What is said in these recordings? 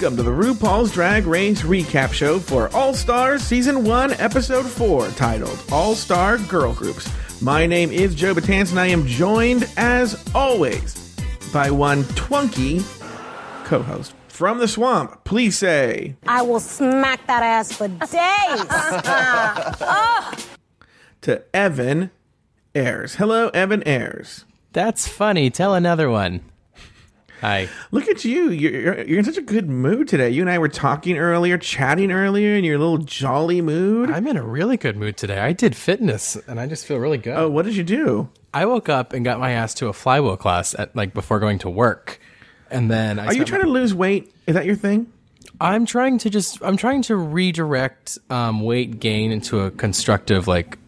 Welcome to the RuPaul's Drag Race recap show for All Stars Season 1, Episode 4, titled All Star Girl Groups. My name is Joe Betance, and I am joined, as always, by one twunky co host. From the swamp, please say I will smack that ass for days. Oh. to Evan Ayres. Hello, Evan Ayres. That's funny. Tell another one. Hi. Look at you. You're, you're, you're in such a good mood today. You and I were talking earlier, chatting earlier, in your little jolly mood. I'm in a really good mood today. I did fitness and I just feel really good. oh, what did you do? I woke up and got my ass to a flywheel class at like before going to work. And then I Are you trying to lose weight? Is that your thing? I'm trying to just I'm trying to redirect um, weight gain into a constructive like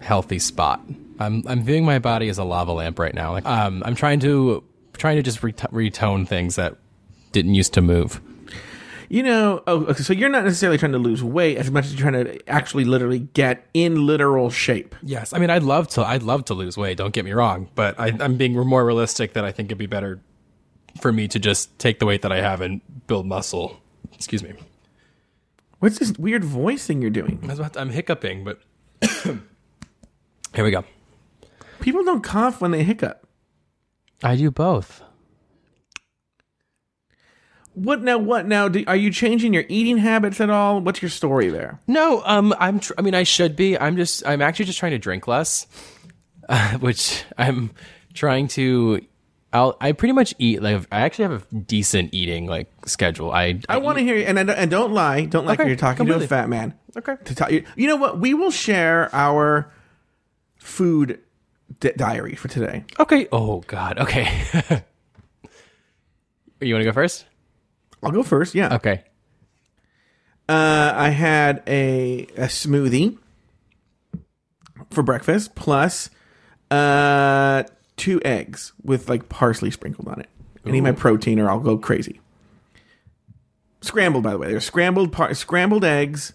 healthy spot. I'm I'm viewing my body as a lava lamp right now. Like um I'm trying to trying to just ret- retone things that didn't used to move. You know, oh, okay, so you're not necessarily trying to lose weight as much as you're trying to actually literally get in literal shape. Yes, I mean I'd love to. I'd love to lose weight. Don't get me wrong, but I, I'm being more realistic that I think it'd be better for me to just take the weight that I have and build muscle. Excuse me. What's this weird voice thing you're doing? I was about to- I'm hiccuping, but here we go. People don't cough when they hiccup. I do both. What now? What now? Do, are you changing your eating habits at all? What's your story there? No, um, I'm. Tr- I mean, I should be. I'm just. I'm actually just trying to drink less, uh, which I'm trying to. I'll. I pretty much eat like. I actually have a decent eating like schedule. I. I want to hear you, and, I don't- and don't lie. Don't like Okay, you're talking to a fat man. Okay. To talk, you, you know what? We will share our food di- diary for today. Okay. Oh God. Okay. you want to go first? I'll go first. Yeah. Okay. Uh, I had a, a smoothie for breakfast plus uh, two eggs with like parsley sprinkled on it. I need my protein or I'll go crazy. Scrambled, by the way. They're scrambled par- scrambled eggs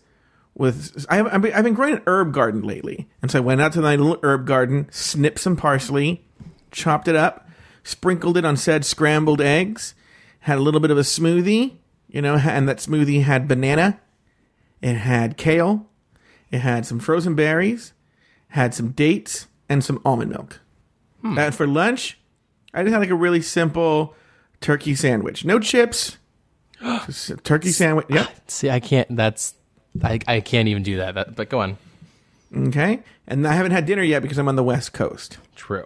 with. I have, I've been- growing an herb garden lately, and so I went out to my little herb garden, snipped some parsley, chopped it up, sprinkled it on said scrambled eggs, had a little bit of a smoothie, you know, and that smoothie had banana, it had kale, it had some frozen berries, had some dates, and some almond milk. Hmm. And for lunch, I just had like a really simple turkey sandwich. No chips. Turkey sandwich. Yep. See, I can't. That's. I. I can't even do that. that but go on. Okay. And I haven't had dinner yet because I'm on the West Coast. True.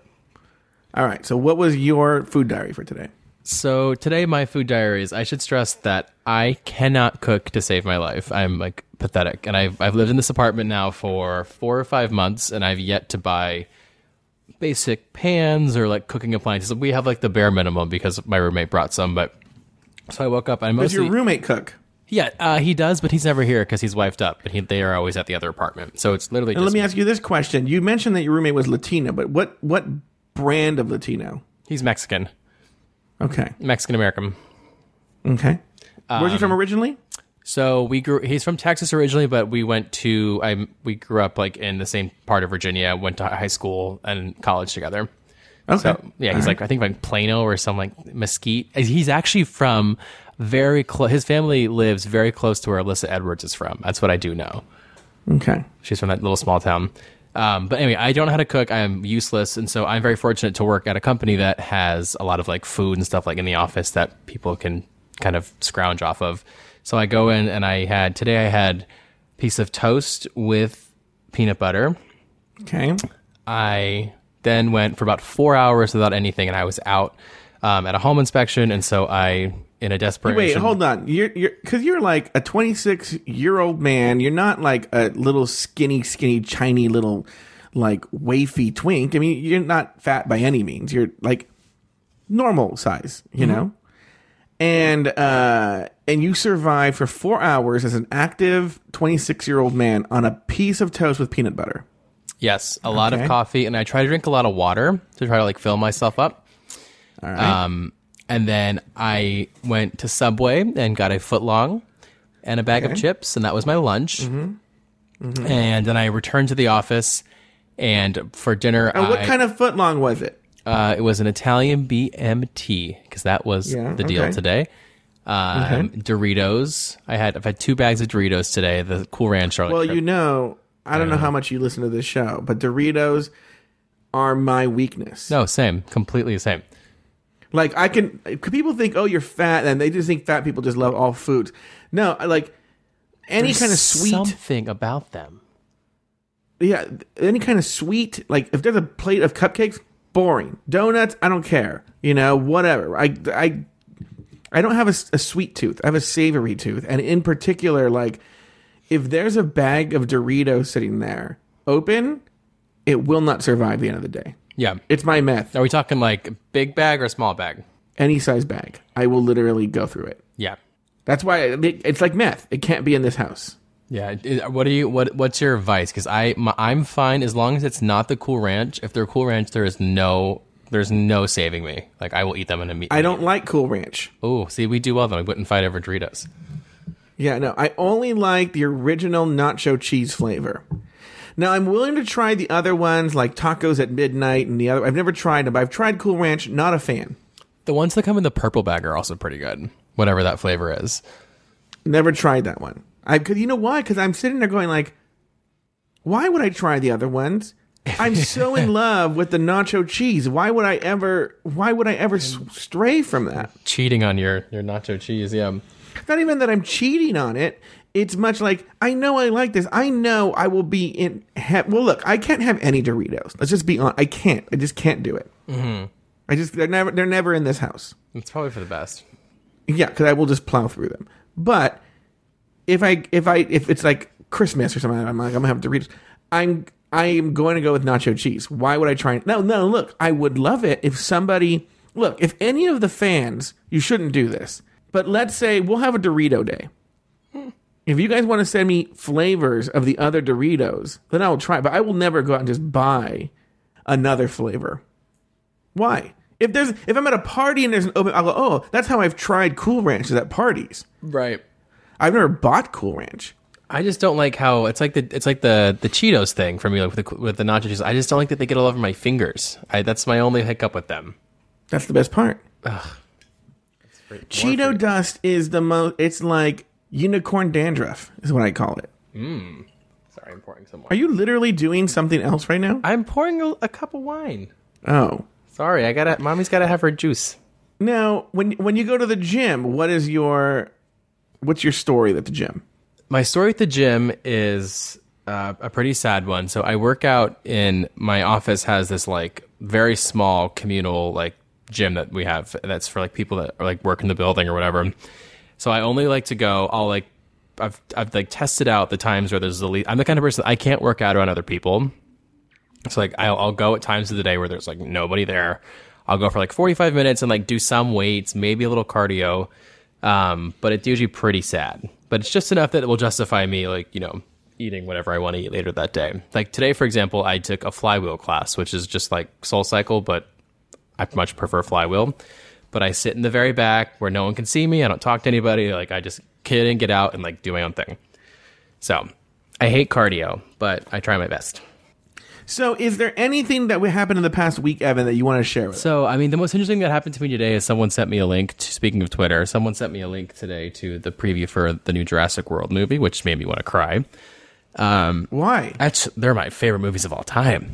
All right. So, what was your food diary for today? So today, my food diary is. I should stress that I cannot cook to save my life. I'm like pathetic, and I've I've lived in this apartment now for four or five months, and I've yet to buy basic pans or like cooking appliances. We have like the bare minimum because my roommate brought some, but. So I woke up. I mostly. Does your roommate cook? Yeah uh, he does, but he's never here because he's wifed up. But he, they are always at the other apartment. So it's literally let me ask you this question. You mentioned that your roommate was Latino, but what what brand of Latino? he's Mexican, Okay. Mexican American. Okay. Where's he Um, from originally? So we grew. He's from Texas originally, but we went to. I we grew up like in the same part of Virginia. Went to high school and college together. Okay. So yeah, he's like I think like Plano or some like Mesquite. He's actually from very close. His family lives very close to where Alyssa Edwards is from. That's what I do know. Okay. She's from that little small town. Um, but anyway, I don't know how to cook. I am useless, and so I'm very fortunate to work at a company that has a lot of like food and stuff like in the office that people can kind of scrounge off of. So I go in and I had today I had a piece of toast with peanut butter. Okay. I then went for about four hours without anything, and I was out um, at a home inspection, and so I, in a desperation, Wait, hold on. You're you're because you're like a 26 year old man. You're not like a little skinny, skinny, tiny little like wafy twink. I mean, you're not fat by any means. You're like normal size, you know. And uh, and you survived for four hours as an active 26 year old man on a piece of toast with peanut butter. Yes, a lot Okay. of coffee, and I try to drink a lot of water to try to like fill myself up. All right. Um, and then I went to Subway and got a foot long and a bag of chips, and that was my lunch. Mm-hmm. And then I returned to the office, and for dinner, and what I- kind of foot long was it? Uh, it was an Italian BMT because that was Yeah, the deal okay. today. Um, Doritos. I had I've had two bags of Doritos today. The Cool Ranch like Well, you know, I don't know how much you listen to this show, but Doritos are my weakness. no same, completely the same. Like I can, could people think, oh, you're fat, and they just think fat people just love all foods. No, like any kind of sweet. something about them. yeah, any kind of sweet, like if there's a plate of cupcakes, boring. Donuts, I don't care. You know, whatever. I, I, I don't have a sweet tooth. I have a savory tooth, and in particular, like if there's a bag of Doritos sitting there open, it will not survive the end of the day. Yeah. It's my meth. Are we talking like big bag or small bag? Any size bag, I will literally go through it. Yeah. That's why it- it's like meth. It can't be in this house. Yeah. What do you what What's your advice? Because I my, I'm fine as long as it's not the Cool Ranch. If they're Cool Ranch, there is no there's no saving me. Like I will eat them in a meat. I don't like Cool Ranch. Oh, see, we do well then. We wouldn't fight over Doritos. Yeah, no, I only like the original nacho cheese flavor. Now I'm willing to try the other ones like tacos at midnight and the other. I've never tried them, but I've tried Cool Ranch. Not a fan. The ones that come in the purple bag are also pretty good. Whatever that flavor is. Never tried that one. I could. You know why? Because I'm sitting there going like, why would I try the other ones? I'm so in love with the nacho cheese. Why would I ever? Why would I ever s- stray from that? Cheating on your your nacho cheese. Yeah. not even that I'm cheating on it. It's much like I know I like this. I know I will be in. Ha- well, look, I can't have any Doritos. Let's just be on. I can't. I just can't do it. Mm-hmm. I just they're never they're never in this house. It's probably for the best. Yeah, because I will just plow through them. But if I if I if it's like Christmas or something, I'm like I'm gonna have Doritos. I'm I am going to go with nacho cheese. Why would I try? No, no. Look, I would love it if somebody look if any of the fans. You shouldn't do this, but let's say we'll have a Dorito day. If you guys want to send me flavors of the other Doritos, then I will try. But I will never go out and just buy another flavor. Why? If there's if I'm at a party and there's an open, I'll go. Oh, that's how I've tried Cool Ranches at parties. Right. I've never bought Cool Ranch. I just don't like how it's like the it's like the the Cheetos thing for me like with the with the nacho cheese. I just don't like that they get all over my fingers. I, that's my only hiccup with them. That's the best part. Cheeto dust is the most. It's like unicorn dandruff, is what I call it. Sorry, I'm pouring some wine. Are you literally doing something else right now? I'm pouring a, a cup of wine. Oh, Sorry, I gotta. Mommy's gotta have her juice. now when when you go to the gym, what is your what's your story at the gym? My story at the gym is uh, a pretty sad one. So I work out in my office has this like very small communal like gym that we have that's for like people that are like work in the building or whatever. So I only like to go. I'll like I've I've like tested out the times where there's the least. I'm the kind of person I can't work out around other people. So like I'll, I'll go at times of the day where there's like nobody there. I'll go for like 45 minutes and like do some weights, maybe a little cardio. Um, but it's usually pretty sad. But it's just enough that it will justify me like, you know, eating whatever I want to eat later that day. Like today, for example, I took a flywheel class, which is just like SoulCycle, but I much prefer flywheel. But I sit in the very back where no one can see me. I don't talk to anybody. Like I just get in, get out, and like do my own thing. So I hate cardio, but I try my best. So, is there anything that would happen in the past week, Evan, that you want to share with? So, I mean, the most interesting that happened to me today is someone sent me a link. To, speaking of Twitter, someone sent me a link today to the preview for the new Jurassic World movie, which made me want to cry. Um, Why? That's they're my favorite movies of all time.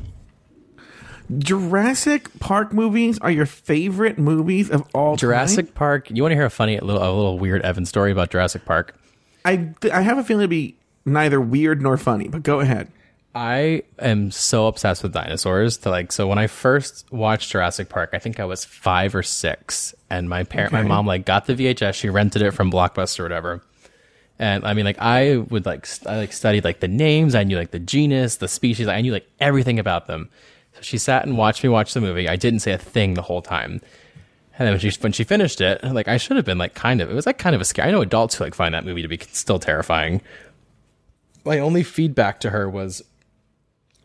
Jurassic Park movies are your favorite movies of all Jurassic time? Park. You want to hear a funny, a little, a little weird Evan story about Jurassic Park? I I have a feeling it'd be neither weird nor funny, but go ahead. I am so obsessed with dinosaurs. To like, so when I first watched Jurassic Park, I think I was five or six, and my parent, my mom, like got the VHS. She rented it from Blockbuster or whatever. And I mean, like, I would like, st- I like studied like the names. I knew like the genus, the species. I knew like everything about them. She sat and watched me watch the movie. I didn't say a thing the whole time. And then when she when she finished it, like I should have been like kind of it was like kind of a scare. I know adults who like find that movie to be still terrifying. My only feedback to her was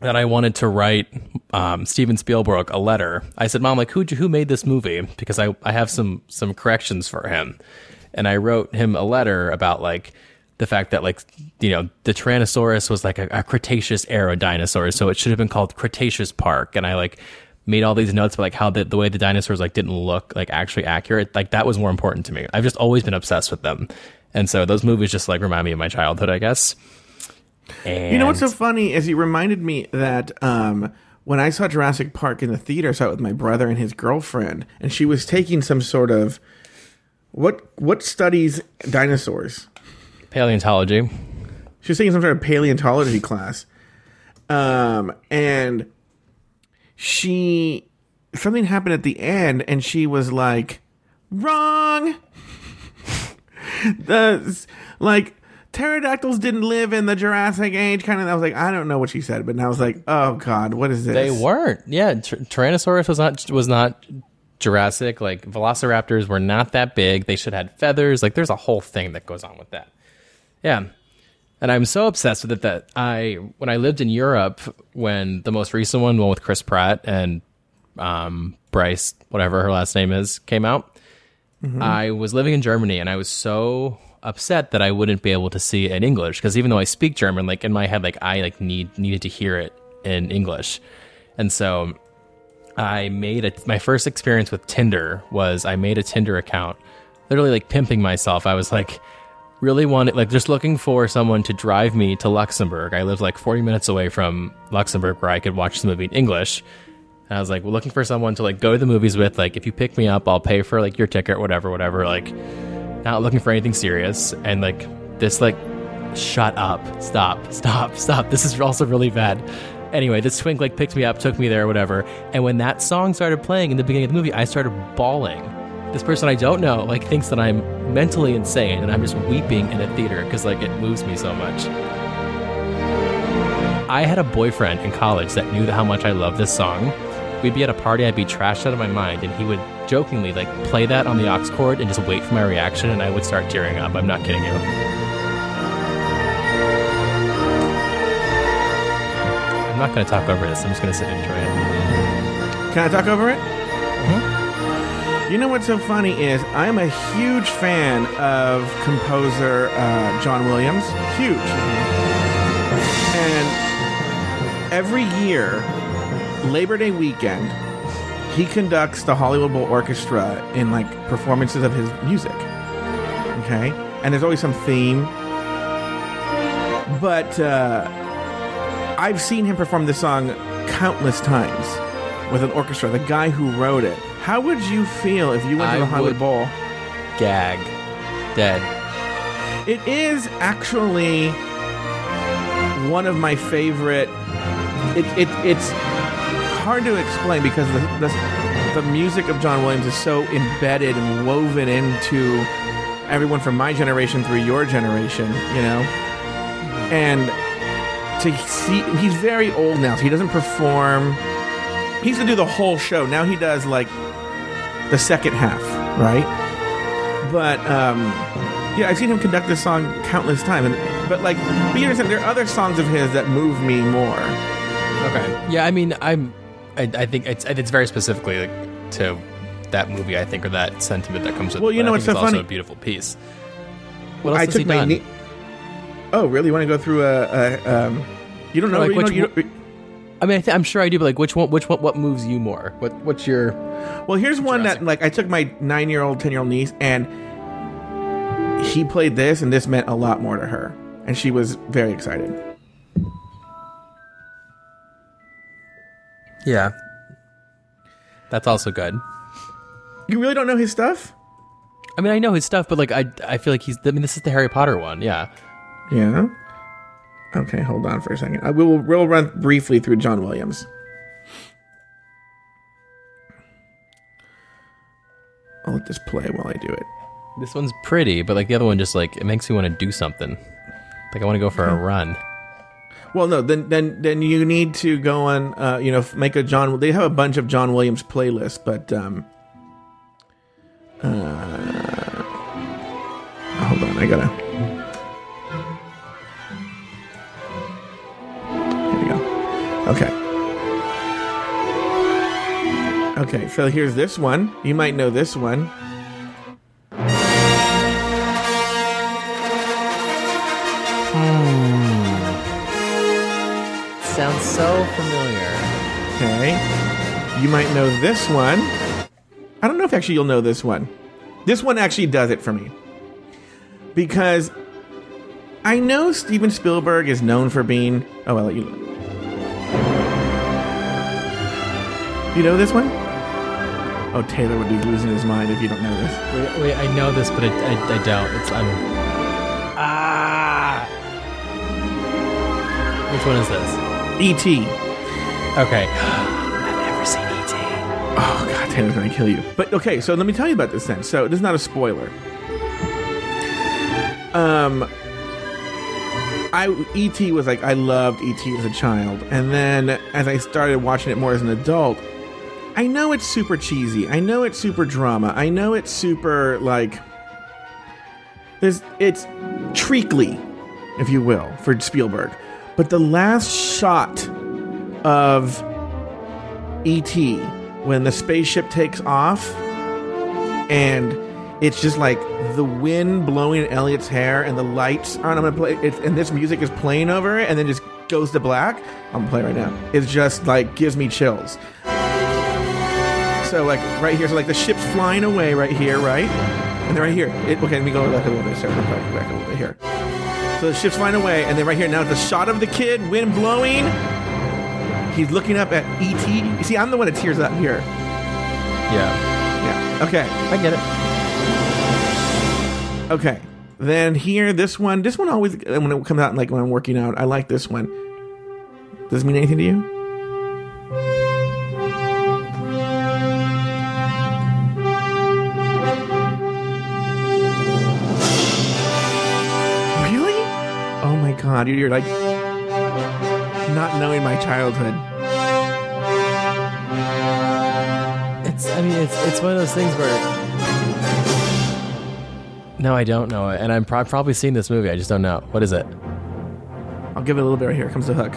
that I wanted to write um, Steven Spielberg a letter. I said, "Mom, like who who made this movie?" Because I I have some some corrections for him, and I wrote him a letter about like the fact that like you know the Tyrannosaurus was like a, a Cretaceous era dinosaur, so it should have been called Cretaceous Park, and I like made all these notes, about like how the, the way the dinosaurs like didn't look like actually accurate, like that was more important to me. I've just always been obsessed with them, and so those movies just like remind me of my childhood, I guess. And You know what's so funny is he reminded me that um, when I saw Jurassic Park in the theater, I saw it with my brother and his girlfriend, and she was taking some sort of what what studies dinosaurs. Paleontology? She was taking some sort of paleontology class, um, and she something happened at the end, and she was like, "Wrong." the like pterodactyls didn't live in the Jurassic age. Kind of, I was like, I don't know what she said, but now I was like, oh god, what is this? They weren't. Yeah, Tyr- Tyrannosaurus was not was not Jurassic. Like Velociraptors were not that big. They should have had feathers. Like there's a whole thing that goes on with that. Yeah. And I'm so obsessed with it that I, when I lived in Europe, when the most recent one, one with Chris Pratt and um, Bryce, whatever her last name is, came out, I was living in Germany and I was so upset that I wouldn't be able to see it in English because even though I speak German, like in my head, like I like need needed to hear it in English, and so I made a my first experience with Tinder was I made a Tinder account, literally like pimping myself. I was like really wanted like just looking for someone to drive me to Luxembourg. I lived like 40 minutes away from Luxembourg where I could watch the movie in English. And I was like, well, looking for someone to like go to the movies with. Like, if you pick me up, I'll pay for like your ticket, whatever, whatever. Like, not looking for anything serious. And like, this, like, shut up, stop, stop, stop. This is also really bad. Anyway, this twink like picked me up, took me there, whatever. And when that song started playing in the beginning of the movie, I started bawling. This person I don't know like thinks that I'm mentally insane, and I'm just weeping in a theater because like it moves me so much. I had a boyfriend in college that knew how much I love this song. We'd be at a party, I'd be trashed out of my mind, and he would jokingly like play that on the aux cord and just wait for my reaction, and I would start tearing up. I'm not kidding you. I'm not going to talk over this. I'm just going to sit and enjoy it. Can I talk over it? You know what's so funny is I'm a huge fan of composer uh, John Williams. Huge. And every year, Labor Day weekend, he conducts the Hollywood Bowl Orchestra in like performances of his music. Okay? And there's always some theme. But uh, I've seen him perform this song countless times with an orchestra. The guy who wrote it. How would you feel if you went to I the Hollywood would- Bowl? Gag. Dead. It is actually one of my favorite. It, it it's hard to explain because the, the the music of John Williams is so embedded and woven into everyone from my generation through your generation. You know, and to see he's very old now, so he doesn't perform. He used to do the whole show. Now he does like the second half, right? But um, yeah, I've seen him conduct this song countless times. And, but like, but you understand, there are other songs of his that move me more. Okay. Yeah, I mean, I'm. I, I think it's it's very specifically like to that movie. I think or that sentiment that comes with. Well, you know but I what's think so it's also funny? a beautiful piece. What else I has he my done? knee. Oh, really? You want to go through a? a um, you don't know? Like you which know- you don't- I mean, I th- I'm sure I do, but like, which one? Which one? What moves you more? What What's your? well, here's one that like I took my nine-year-old, ten-year-old niece, and he played this, and this meant a lot more to her, and she was very excited. Yeah. That's also good. You really don't know his stuff? I mean, I know his stuff, but like, I I feel like he's. I mean, this is the Harry Potter one. Yeah. Yeah. Okay, hold on for a second. I will we'll run briefly through John Williams. I'll let this play while I do it. This one's pretty, but like the other one, just like it makes me want to do something. Like I want to go for a run. Well, no, then then then you need to go on. Uh, you know, make a John. They have a bunch of John Williams playlists, but um, uh, hold on, I gotta. Okay, so here's this one. You might know this one. Hmm. Sounds so familiar. Okay. You might know this one. I don't know if actually you'll know this one. This one actually does it for me. Because I know Steven Spielberg is known for being. Oh, I'll let you. You know this one? Oh, Taylor would be losing his mind if you don't know this. Wait, wait, I know this, but I, I, I don't. It's I'm. Ah. Which one is this? E.T. Okay. I've never seen E.T. Oh god, Taylor's gonna kill you. But okay, so let me tell you about this then. So this is not a spoiler. Um, I ET was like I loved ET as a child, and then as I started watching it more as an adult, I know it's super cheesy. I know it's super drama. I know it's super like there's it's treacly, if you will, for Spielberg. But the last shot of E.T. when the spaceship takes off and it's just like the wind blowing in Elliot's hair and the lights on. I'm gonna play it, and this music is playing over it and then just goes to black. I'm gonna play it right now. It's just like gives me chills. So like right here, so like the ship's flying away right here, right? And then right here, it, okay, let me go back a little bit. Sorry, back a little bit here. So the ship's flying away, and then right here now the shot of the kid, wind blowing. He's looking up at ET. You see, I'm the one that tears up here. Yeah, Yeah. Okay. I get it. Okay. Then here, this one. This one always when it comes out, like when I'm working out, I like this one. Does it mean anything to you? You're like not knowing my childhood. It's. I mean, it's. It's one of those things where. No, I don't know it, and I'm pro- probably seen this movie. I just don't know. What is it? I'll give it a little bit right. Here comes the hook.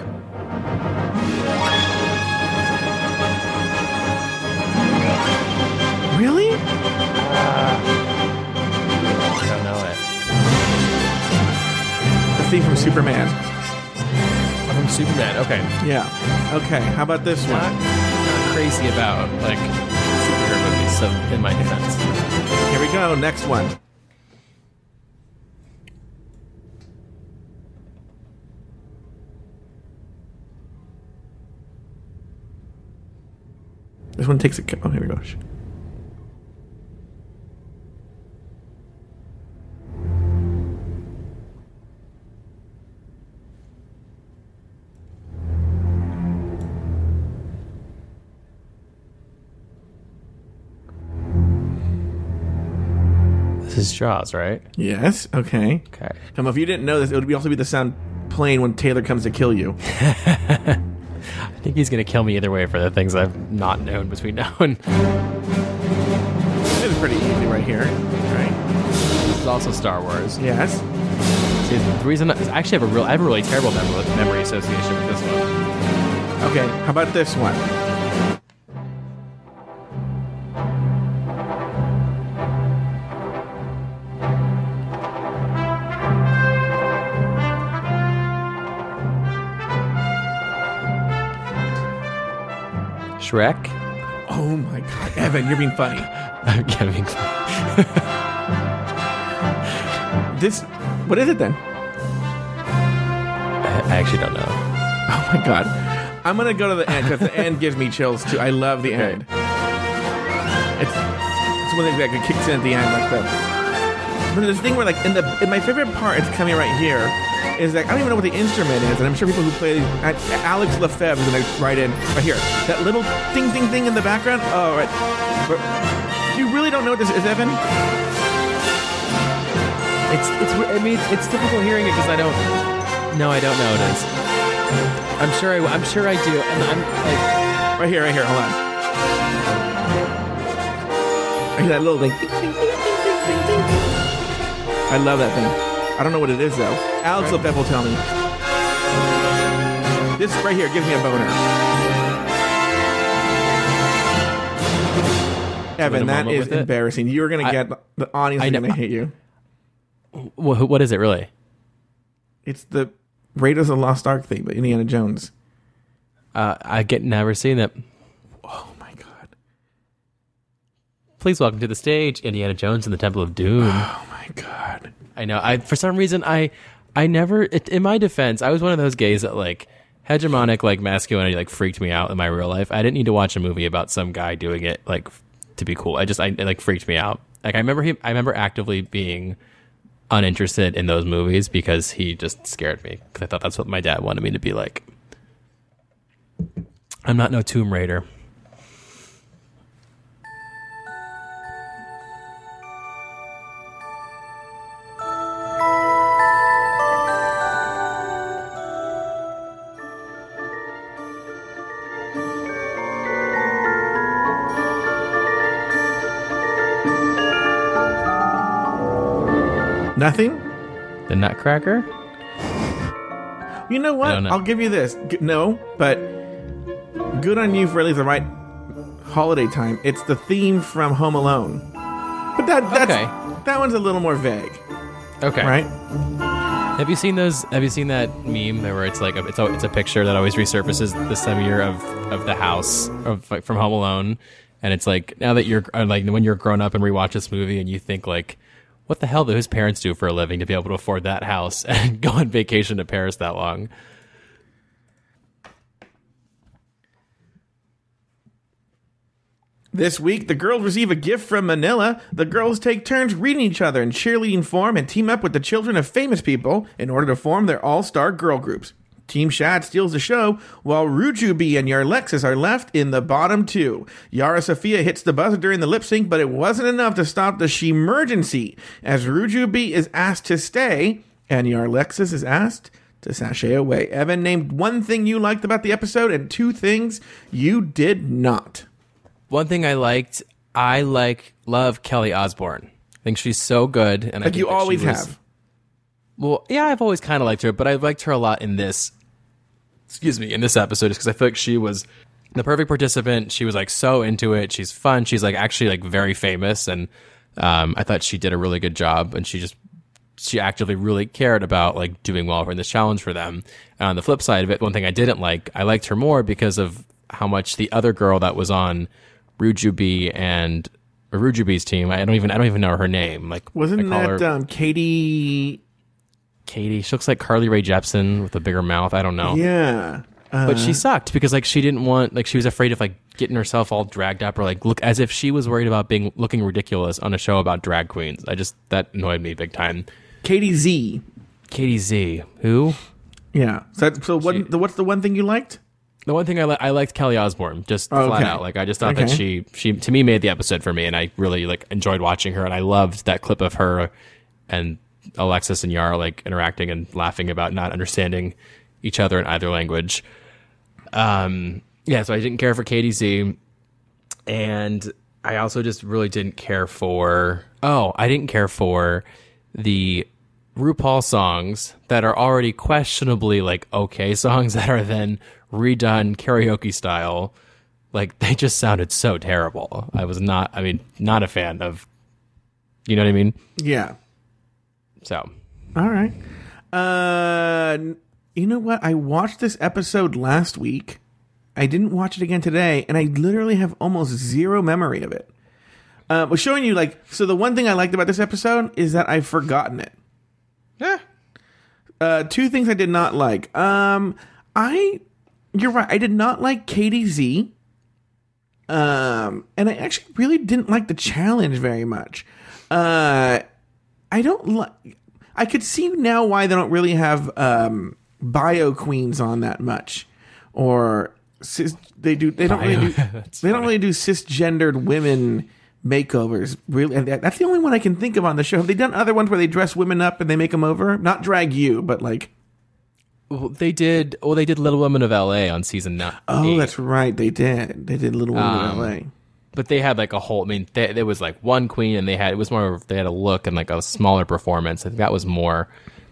From Superman. I'm from Superman. Okay. Yeah. Okay. How about this Not, one? not crazy about like superhero movies. So, in my defense, Here we go. Next one. This one takes a. Oh, here we go. Is Jaws, right? Yes. Okay. Okay. Come, if you didn't know this, it would be also be the sound playing when Taylor comes to kill you. I think he's gonna kill me either way for the things I've not known between now and. It's pretty easy right here. Right. This is also Star Wars. Yes. See, the reason I actually have a real, I have a really terrible memory association with this one. Okay. How about this one? Shrek. Oh my God, Evan, you're being funny. I'm kidding. This. What is it then? I I actually don't know. Oh my god. I'm gonna go to the end because the end gives me chills too. I love the Okay. end. It's it's one of the things that kicks in at the end, like the. But this thing where, like, in the in my favorite part, it's coming right here, is like I don't even know what the instrument is, and I'm sure people who play Alex Lefebvre is gonna write in right here. That little ding ding ding in the background. Oh right. But you really don't know what this is, Evan? It's it's I mean it's, it's difficult hearing it because I don't. No, I don't know what it is. I'm sure I I'm sure I do, and I'm like Right here, right here. Hold on. I hear that little thing. Ding, ding, ding, ding, ding, ding, ding. I love that thing. I don't know what it is though. Alex Lefebvre will tell me. This right here gives me a boner. Evan, that is that with it? embarrassing. You're gonna I- get the audience I is gonna hate you. wh- what is it really? It's the Raiders of the Lost Ark thing, but Indiana Jones. Uh, I get never seen it. Oh my god! please welcome to the stage Indiana Jones and the Temple of Doom. Oh my god. I know. I for some reason I I never it, in my defense I was one of those gays that like hegemonic like masculinity like freaked me out in my real life. I didn't need to watch a movie about some guy doing it like to be cool. I just I it, like freaked me out. Like I remember him. I remember actively being uninterested in those movies because he just scared me because I thought that's what my dad wanted me to be like. I'm not no Tomb Raider. Nothing? The Nutcracker. You know what? know. I'll give you this. G- no, but good on you for at least the right holiday time. It's the theme from Home Alone. But that that's, Okay. that one's a little more vague, Okay. right? Have you seen those? Have you seen that meme where it's like a, it's a, it's a picture that always resurfaces this time of year of of the house of like from Home Alone, and it's like now that you're uh, like when you're grown up and rewatch this movie and you think like, what the hell do his parents do for a living to be able to afford that house and go on vacation to Paris that long? This week, the girls receive a gift from Manila. The girls take turns reading each other in cheerleading form and team up with the children of famous people in order to form their all-star girl groups. Team Shad steals the show, while Rujubi and Yarlexis are left in the bottom two. Yara Sofia hits the buzzer during the lip sync, but it wasn't enough to stop the she-emergency, as Rujubi is asked to stay, and Yarlexis is asked to sashay away. Evan named one thing you liked about the episode and two things you did not. One thing I liked, I like love Kelly Osbourne. I think she's so good, and I Like think you always have. Well, yeah, I've always kind of liked her, but I liked her a lot in this. Excuse me, in this episode, just because I feel like she was the perfect participant. She was like so into it. She's fun. She's like actually like very famous, and um, I thought she did a really good job. And she just she actively really cared about like doing well in this challenge for them. And on the flip side of it, one thing I didn't like, I liked her more because of how much the other girl that was on Rujubi and Rujubi's team. I don't even I don't even know her name. Like Wasn't that her um, Katie? Katie. She looks like Carly Rae Jepsen with a bigger mouth. I don't know. Yeah. Uh, But she sucked because like she didn't want like she was afraid of like getting herself all dragged up or like look as if she was worried about being looking ridiculous on a show about drag queens. I just that annoyed me big time. Katie Z. Katie Z, who? Yeah. So, that- so what, She- the, what's the one thing you liked? The one thing I li- I liked Kelly Osbourne just Oh, flat okay. out. Like I just thought that she she to me made the episode for me, and I really like enjoyed watching her, and I loved that clip of her and Alexis and Yara like interacting and laughing about not understanding each other in either language. Um, yeah, so I didn't care for Katie Z, and I also just really didn't care for. Oh, I didn't care for the RuPaul songs that are already questionably like okay songs that are then redone karaoke style. Like they just sounded so terrible. I was not. I mean, not a fan of. You know what I mean? Yeah. So All right. Uh, you know what? I watched this episode last week. I didn't watch it again today, and I literally have almost zero memory of it. Uh, was showing you like so. The one thing I liked about this episode is that I've forgotten it. yeah, Uh, two things I did not like. Um, I, you're right. I did not like Katie Z. Um, and I actually really didn't like the challenge very much. Uh, I don't like. I could see now why they don't really have um bio queens on that much, or cis, they do. They don't really do. They don't really do cisgendered women makeovers. Really, and that's the only one I can think of on the show. Have they done other ones where they dress women up and they make them over? Not drag you, but like. Well, they did. Well, they did Little Women of L.A. on season nine. Oh, that's right. They did. They did Little Women Um, in L.A. but they had like a whole. I mean, they, there was like one queen, and they had it was more. They had a look and like a smaller performance. I think that was more.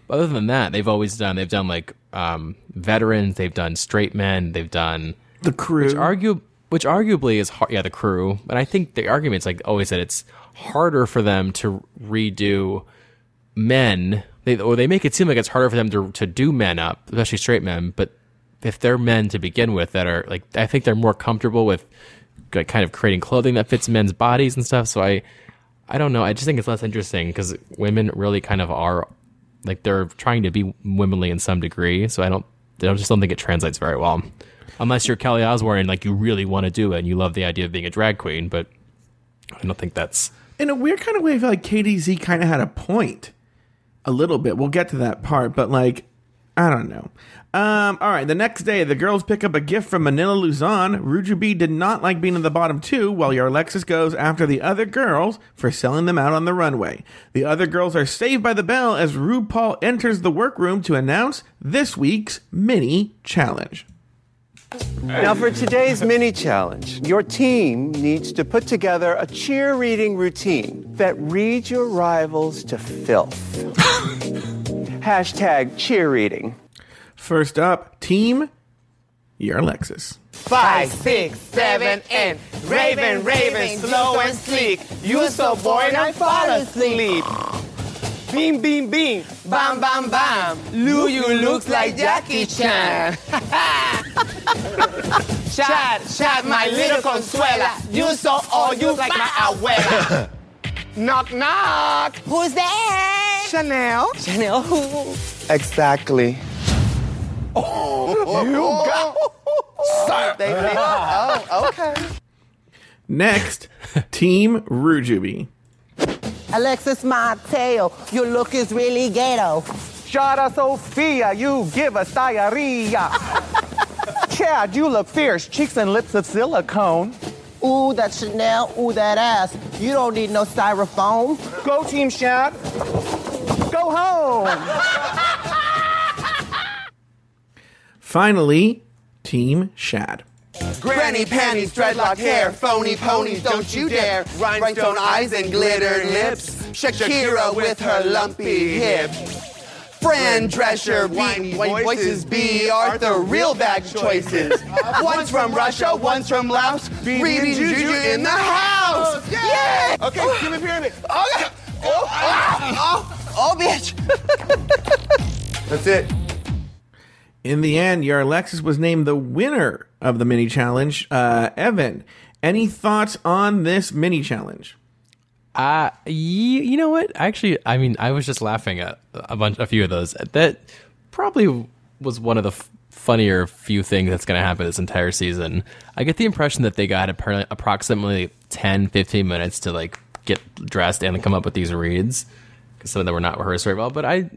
But other than that, they've always done. They've done like um, veterans. They've done straight men. They've done The crew. which argue which arguably is hard. Yeah, the crew. But I think the argument's like always that it's harder for them to redo men. They or they make it seem like it's harder for them to to do men up, especially straight men. But if they're men to begin with, that are like I think they're more comfortable with like, kind of creating clothing that fits men's bodies and stuff. So I, I don't know. I just think it's less interesting because women really kind of are like they're trying to be womanly in some degree. So I don't, I just don't think it translates very well, unless you're Kelly Osbourne and like you really want to do it and you love the idea of being a drag queen. But I don't think that's in a weird kind of way, I feel like KDZ kind of had a point a little bit. We'll get to that part, but like, I don't know. Um, all right, the next day, the girls pick up a gift from Manila Luzon. Rujubi did not like being in the bottom two, while Yarlexis goes after the other girls for selling them out on the runway. The other girls are saved by the bell as RuPaul enters the workroom to announce this week's mini challenge. Now, for today's mini challenge, your team needs to put together a cheer reading routine that reads your rivals to filth. Hashtag cheer reading. First up, team, Yarlexis. Five, six, seven, and Raven, Raven, slow and sleek. You so boring, I fall asleep. Beam, beam, beam, bam, bam, bam. Lou, you looks like Jackie Chan. Chat, chat, my little consuela. You so old, you like my abuela. knock, knock. Who's there? Shannel. Shannel who? Exactly. Oh, you got. Sorry, baby. Oh, okay. Next, team Rujubi. Alexis Mateo, your look is really ghetto. Shada Sophia, you give us diarrhea. Chad, you look fierce, cheeks and lips of silicone. Ooh, that Shannel, ooh, that ass. You don't need no styrofoam. Go Team Shad. Go home. Finally, team Shad. Granny panties, dreadlock hair, phony ponies, don't you dare. Rhinestone eyes and glitter lips. Shakira with her lumpy hips. Fran Drescher, whiny voices, Bea Arthur, real bag choices. One's from Russia, one's from Laos. Reading Juju in the house. Yay! Okay, give me pyramid. Okay. Oh, oh, oh, oh, bitch. That's it. In the end, Yarlexis was named the winner of the mini challenge. Uh, Evan, any thoughts on this mini challenge? Uh, you, you know what? Actually, I mean, I was just laughing at a bunch, a few of those. That probably was one of the f- funnier few things that's going to happen this entire season. I get the impression that they got approximately 10, 15 minutes to like get dressed and come up with these reads because some of them were not rehearsed very well. But I,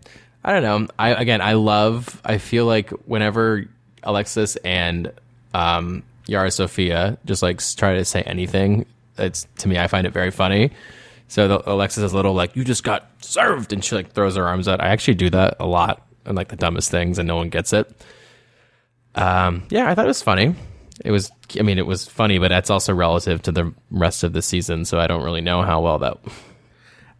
I don't know. I again, I love. I feel like whenever Alexis and um, Yara Sofia just like try to say anything, it's to me, I find it very funny. So the, Alexis is a little like, "You just got served," and she like throws her arms out. I actually do that a lot and like the dumbest things, and no one gets it. Um, yeah, I thought it was funny. It was, I mean, it was funny, but that's also relative to the rest of the season. So I don't really know how well that.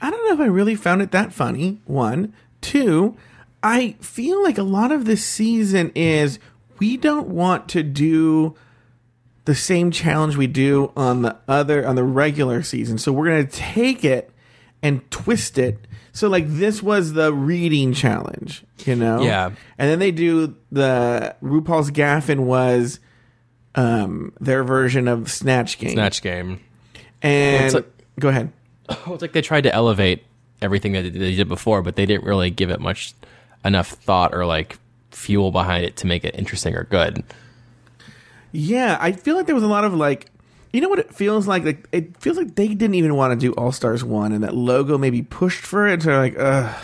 I don't know if I really found it that funny. One, two, I feel like a lot of this season is we don't want to do the same challenge we do on the other on the regular season. So we're gonna take it and twist it. So like this was the reading challenge, you know? Yeah. And then they do the RuPaul's Gaff-In was um their version of Snatch Game. Snatch game. And Well, it's like- go ahead. Well, it's like they tried to elevate everything that they did before, but they didn't really give it much enough thought or like fuel behind it to make it interesting or good. Yeah, I feel like there was a lot of like, you know what it feels like? Like it feels like they didn't even want to do All Stars one, and that logo maybe pushed for it. So like, ugh.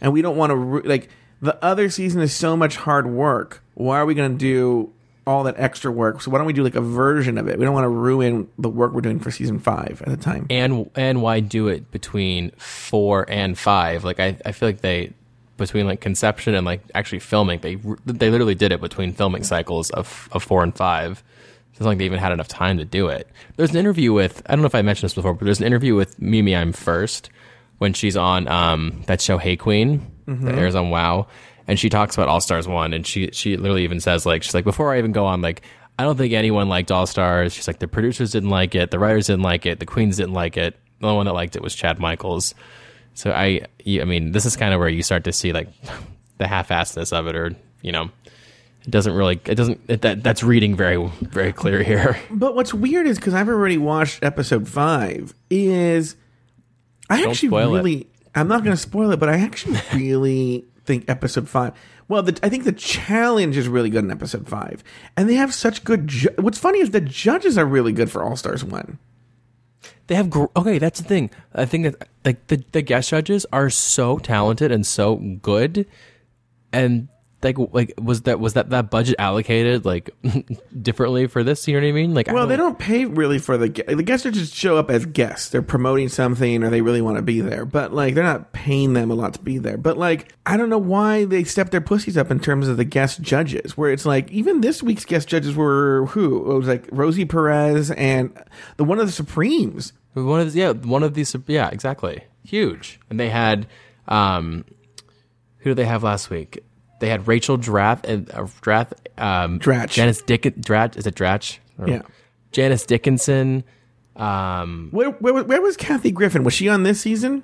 And we don't want to ru- like the other season is so much hard work. Why are we going to do all that extra work? So why don't we do like a version of it? We don't want to ruin the work we're doing for season five at the time. And and why do it between four and five? Like I, I feel like they between like conception and like actually filming, they they literally did it between filming cycles of of four and five. It's not like they even had enough time to do it. There's an interview with I don't know if I mentioned this before, but there's an interview with Mimi Imfurst when she's on um, that show Hey Qween that airs on Wow, and she talks about All Stars One, and she she literally even says like she's like before I even go on like I don't think anyone liked All Stars. She's like the producers didn't like it, the writers didn't like it, the queens didn't like it. The only one that liked it was Chad Michaels. So I I mean this is kind of where you start to see like the half-assedness of it, or you know it doesn't really it doesn't it, that that's reading very very clear here. But what's weird is because I've already watched episode five. Is I Don't actually spoil it. really I'm not going to spoil it, but I actually really think episode five. Well, the, I think the challenge is really good in episode five, and they have such good. Ju- What's funny is the judges are really good for All Stars one. They have gr- okay. That's the thing. I think that like the the guest judges are so talented and so good, and like like was that was that that budget allocated like differently for this? You know what I mean? Like I Well, they don't pay really for the the guests. Are just show up as guests. They're promoting something, or they really want to be there. But like, they're not paying them a lot to be there. But like, I don't know why they step their pussies up in terms of the guest judges. Where it's like, even this week's guest judges were who? It was like Rosie Perez and the one of the Supremes. One of the, yeah, one of these yeah, exactly. Huge. And they had um who did they have last week? They had Rachel Drath and uh, Drath um Dratch. Janice Dick Dratch is it Dratch? Or- Yeah. Janice Dickinson, um Where, where where was Kathy Griffin? Was she on this season?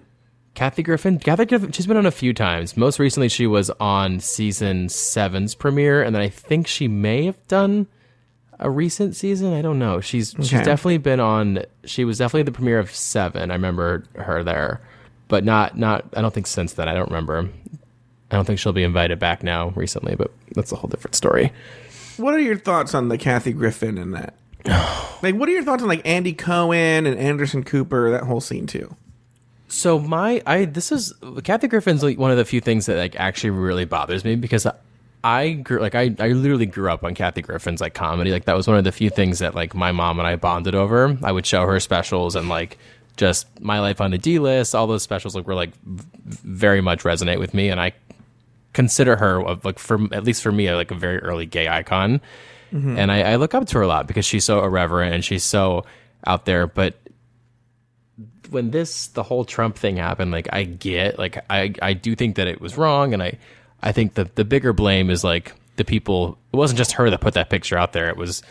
Kathy Griffin. Kathy Griffin she's been on a few times. Most recently she was on season seven's premiere and then I think she may have done a recent season. I don't know. She's she's definitely been on. She was definitely the premiere of Seven. I remember her there, but not not. I don't think since then. I don't remember. I don't think she'll be invited back now recently, but that's a whole different story. What are your thoughts on the Kathy Griffin and that? like, what are your thoughts on like Andy Cohen and Anderson Cooper? That whole scene too. So my I this is Kathy Griffin's like one of the few things that like actually really bothers me because I grew like I I literally grew up on Kathy Griffin's like comedy like that was one of the few things that like my mom and I bonded over. I would show her specials and like just my life on the D list. All those specials like were like v- very much resonate with me, and I consider her like for at least for me like a very early gay icon. Mm-hmm. And I, I look up to her a lot because she's so irreverent and she's so out there. But when this the whole Trump thing happened, like I get, like I I do think that it was wrong, and I I think the the bigger blame is like the people. It wasn't just her that put that picture out there. It was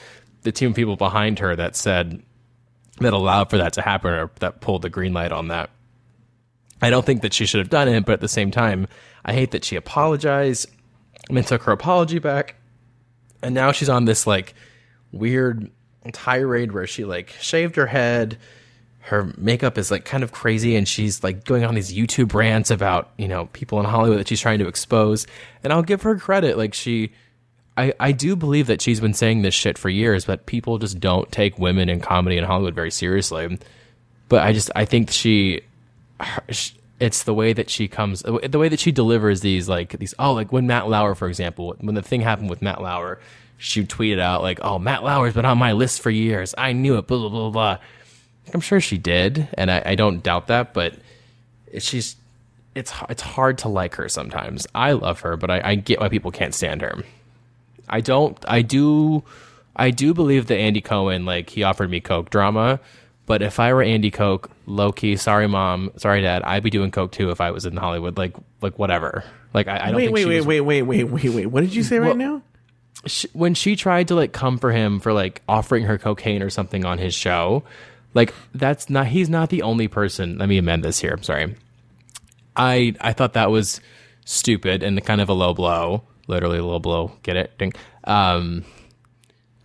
the team of people behind her that said that allowed for that to happen or that pulled the green light on that. I don't think that she should have done it, but at the same time, I hate that she apologized and took her apology back. And now she's on this like weird tirade where she like shaved her head. Her makeup is like kind of crazy, and she's like going on these YouTube rants about you know people in Hollywood that she's trying to expose. And I'll give her credit, like she, I I do believe that she's been saying this shit for years, but people just don't take women in comedy in Hollywood very seriously. But I just I think she her- sh- it's the way that she comes the way that she delivers these like these oh like when Matt Lauer for example when the thing happened with Matt Lauer she tweeted out like oh Matt Lauer's been on my list for years. I knew it blah blah blah blah. I'm sure she did and I, I don't doubt that but she's it's it's hard to like her sometimes. I love her but I, I get why people can't stand her. I don't I do I do believe that Andy Cohen like he offered me coke drama but if I were Andy Coke, low key, sorry mom, sorry dad, I'd be doing coke too if I was in Hollywood. Like, like whatever. Like, I, I don't Wait, think wait, she wait, was- wait, wait, wait, wait, wait. What did you say right Well- now? she, when she tried to like come for him for like offering her cocaine or something on his show, like that's not he's not the only person. Let me amend this here. I'm sorry. I I thought that was stupid and kind of a low blow. Literally a low blow. Get it? Ding. Um,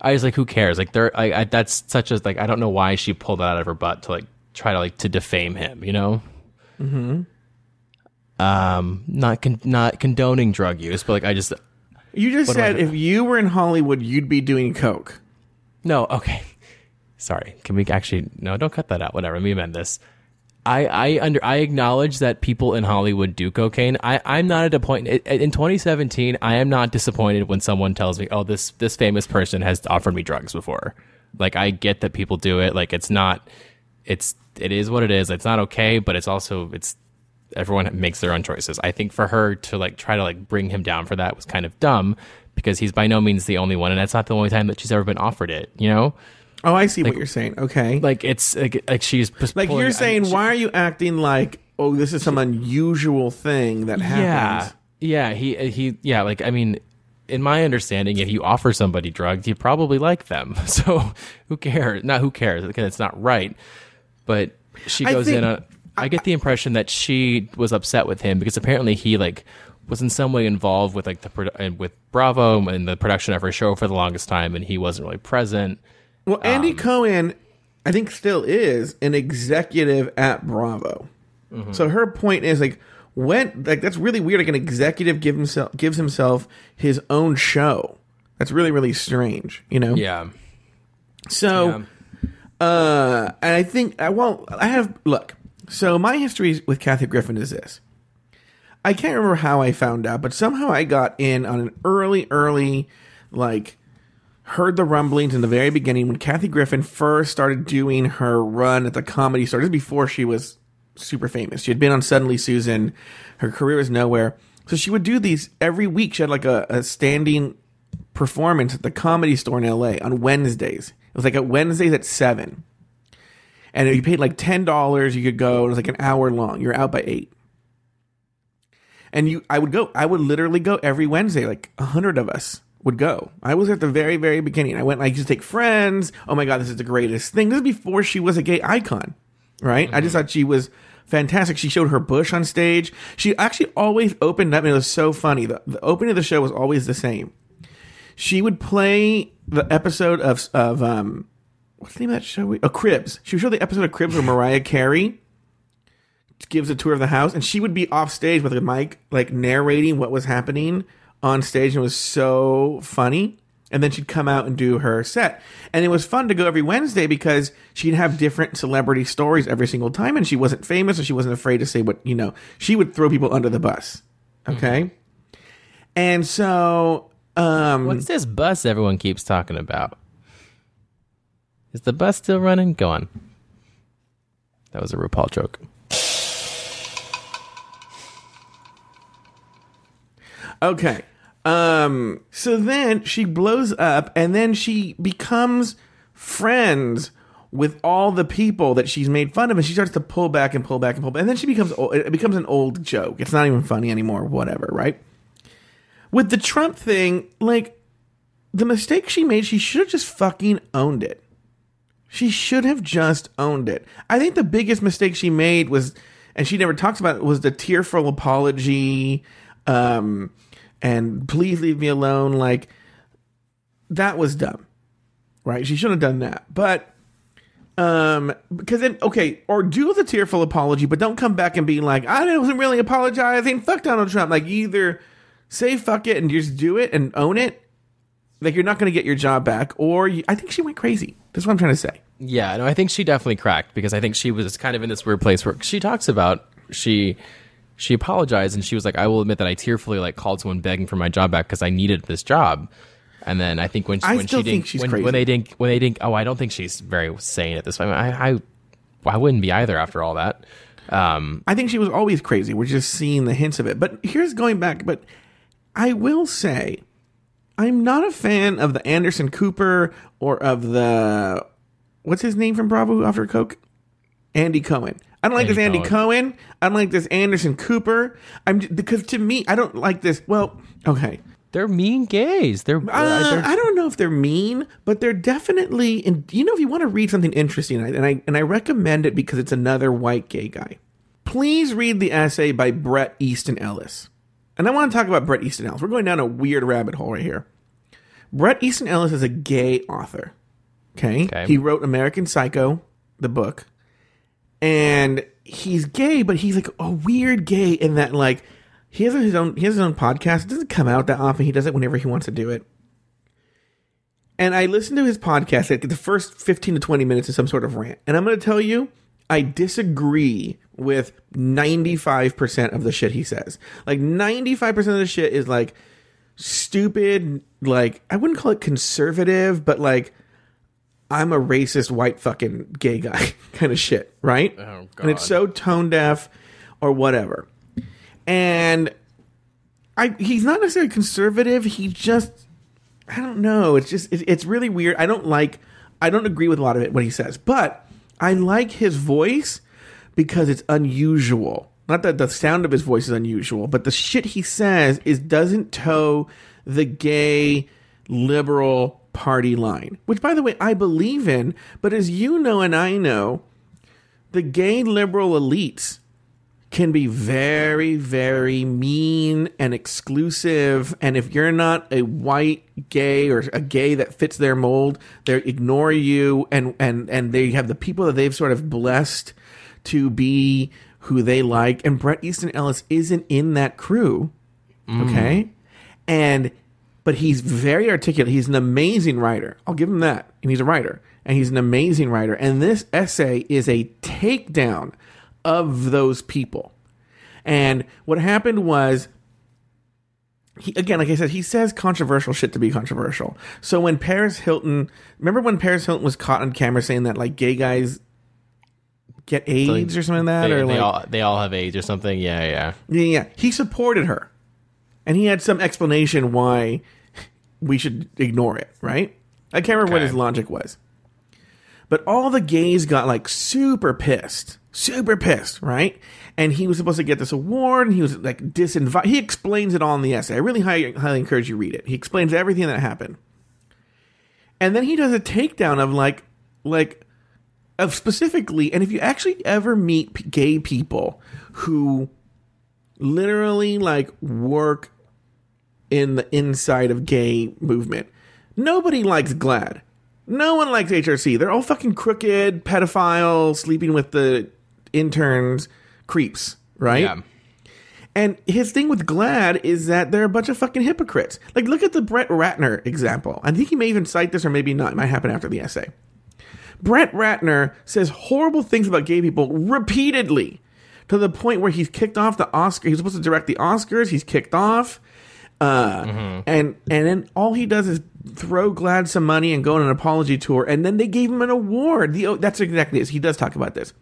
I was like, who cares? Like, there. I, I that's such a like. I don't know why she pulled that out of her butt to like try to like to defame him. You know. Mm-hmm. Um, not con- not condoning drug use, but like I just You just What am I said if you were in Hollywood, you'd be doing coke. No, okay. Sorry. Can we actually no, don't cut that out. Whatever. Let me amend this. I, I under I acknowledge that people in Hollywood do cocaine. I, I'm not at a point in in 2017. I am not disappointed when someone tells me, "Oh, this this famous person has offered me drugs before." Like I get that people do it. Like it's not, it's it is what it is. It's not okay, but it's also it's everyone makes their own choices. I think for her to like try to like bring him down for that was kind of dumb because he's by no means the only one, and that's not the only time that she's ever been offered it. You know. Oh, I see what you're saying. Okay. Like it's like, like she's Like pulling- you're I- saying, she- why are you acting like, oh, this is some unusual thing that happened? yeah. yeah. He he yeah. Like I mean, in my understanding, if you offer somebody drugs, you probably like them. So who cares? Not who cares because it's not right. But she I goes think- in. A, I get the impression that she was upset with him because apparently he like was in some way involved with like the with Bravo and the production of her show for the longest time, and he wasn't really present. Well, Andy Um, Cohen, I think, still is an executive at Bravo. Mm-hmm. So her point is like, when like that's really weird. Like an executive give himself gives himself his own show. That's really really strange. You know. Yeah, So, uh, and I think, I won't. I have, look, so my history with Kathy Griffin is this. I can't remember how I found out, but somehow I got in on an early, early, like, heard the rumblings in the very beginning when Kathy Griffin first started doing her run at the comedy store. Is before she was super famous. She had been on Suddenly Susan. Her career was nowhere. So she would do these every week. She had like a, a standing performance at the comedy store in LA on Wednesdays. It was like at Wednesdays at seven. And if you paid like ten dollars, you could go. It was like an hour long. You're out by eight. And you I would go, I would literally go every Wednesday, like a hundred of us would go. I was at the very, very beginning. I went I used to take friends. Oh my god, this is the greatest thing. This is before she was a gay icon. Right? I just thought she was fantastic. She showed her bush on stage. She actually always opened up and it was so funny. The, the opening of the show was always the same she would play the episode of of um what's the name of that show? Oh, Cribs. She would show the episode of Cribs where Mariah Carey gives a tour of the house, and she would be off stage with a mic, like narrating what was happening on stage, and was so funny. And then she'd come out and do her set, and it was fun to go every Wednesday because she'd have different celebrity stories every single time, and she wasn't famous, so she wasn't afraid to say what you know. She would throw people under the bus. Okay, and so um, what's this bus everyone keeps talking about? Is the bus still running? Go on. That was a RuPaul joke. Okay. Um so then she blows up and then she becomes friends with all the people that she's made fun of and she starts to pull back and pull back and pull back and then she becomes it becomes an old joke. It's not even funny anymore, whatever, right? With the Trump thing, like the mistake she made, she should have just fucking owned it. She should have just owned it. I think the biggest mistake she made was, and she never talks about it, was the tearful apology, um, and please leave me alone. Like, that was dumb, right? She shouldn't have done that. But, um, because then, okay, or do the tearful apology, but don't come back and be like, I wasn't really apologizing. Fuck Donald Trump. Like, either say fuck it and just do it and own it. Like, you're not going to get your job back, or you, I think she went crazy. That's what I'm trying to say. Yeah, no, I think she definitely cracked because I think she was kind of in this weird place where she talks about she she apologized and she was like, I will admit that I tearfully like called someone begging for my job back because I needed this job. And then I think when she, I when she think didn't she's when, crazy. when they didn't when they didn't oh I don't think she's very sane at this point. I I I wouldn't be either after all that. Um, I think she was always crazy. We're just seeing the hints of it. But here's going back. But I will say, I'm not a fan of the Anderson Cooper or of the what's his name from Bravo after Coke, Andy Cohen. I don't like Andy this Andy Cohen. Cohen. I don't like this Anderson Cooper. I'm because to me, I don't like this. Well, okay. they're mean gays. They're, Uh, they're I don't know if they're mean, but they're definitely. And you know, if you want to read something interesting, and I, and I and I recommend it because it's another white gay guy. Please read the essay by Bret Easton Ellis, and I want to talk about Bret Easton Ellis. We're going down a weird rabbit hole right here. Bret Easton Ellis is a gay author. Okay, Okay. he wrote American Psycho, the book, and he's gay, but he's like a weird gay in that like he has his own he has his own podcast. It doesn't come out that often. He does it whenever he wants to do it. And I listened to his podcast. Like the first fifteen to twenty minutes is some sort of rant, and I'm going to tell you, I disagree with ninety five percent of the shit he says. Like ninety five percent of the shit is like stupid. Like I wouldn't call it conservative, but like I'm a racist white fucking gay guy kind of shit, right? Oh, And it's so tone deaf or whatever. And I he's not necessarily conservative, he just I don't know, it's just it, it's really weird. I don't like I don't agree with a lot of it what he says, but I like his voice because it's unusual. Not that the sound of his voice is unusual, but the shit he says is doesn't toe the gay liberal party line, which by the way I believe in, but as you know and I know, the gay liberal elites can be very, very mean and exclusive. And if you're not a white gay or a gay that fits their mold, they ignore you and, and, and they have the people that they've sort of blessed to be who they like. And Bret Easton Ellis isn't in that crew. Mm. Okay. And, but he's very articulate. He's an amazing writer. I'll give him that. And he's a writer. And he's an amazing writer. And this essay is a takedown of those people. And what happened was, he, again, like I said, he says controversial shit to be controversial. So when Paris Hilton, remember when Paris Hilton was caught on camera saying that like gay guys get AIDS or something like that, They, or they like all they all have AIDS or something. Yeah, yeah. yeah, yeah. He supported her. And he had some explanation why we should ignore it, right? I can't remember what his logic was. But all the gays got like super pissed. Super pissed, right? And he was supposed to get this award and he was like disinvited. He explains it all in the essay. I really highly, highly encourage you read it. He explains everything that happened. And then he does a takedown of like, like, of specifically, and if you actually ever meet p- gay people who literally like work in the inside of gay movement. Nobody likes GLAAD. No one likes HRC. They're all fucking crooked, pedophile, sleeping with the interns, creeps, right? Yeah. And his thing with GLAAD is that they're a bunch of fucking hypocrites. Like, look at the Brett Ratner example. I think he may even cite this, or maybe not. It might happen after the essay. Brett Ratner says horrible things about gay people repeatedly to the point where he's kicked off the Oscar. He's supposed to direct the Oscars. He's kicked off. Uh, and and then all he does is throw GLAAD some money and go on an apology tour, and then they gave him an award. The oh, that's exactly this. He does talk about this.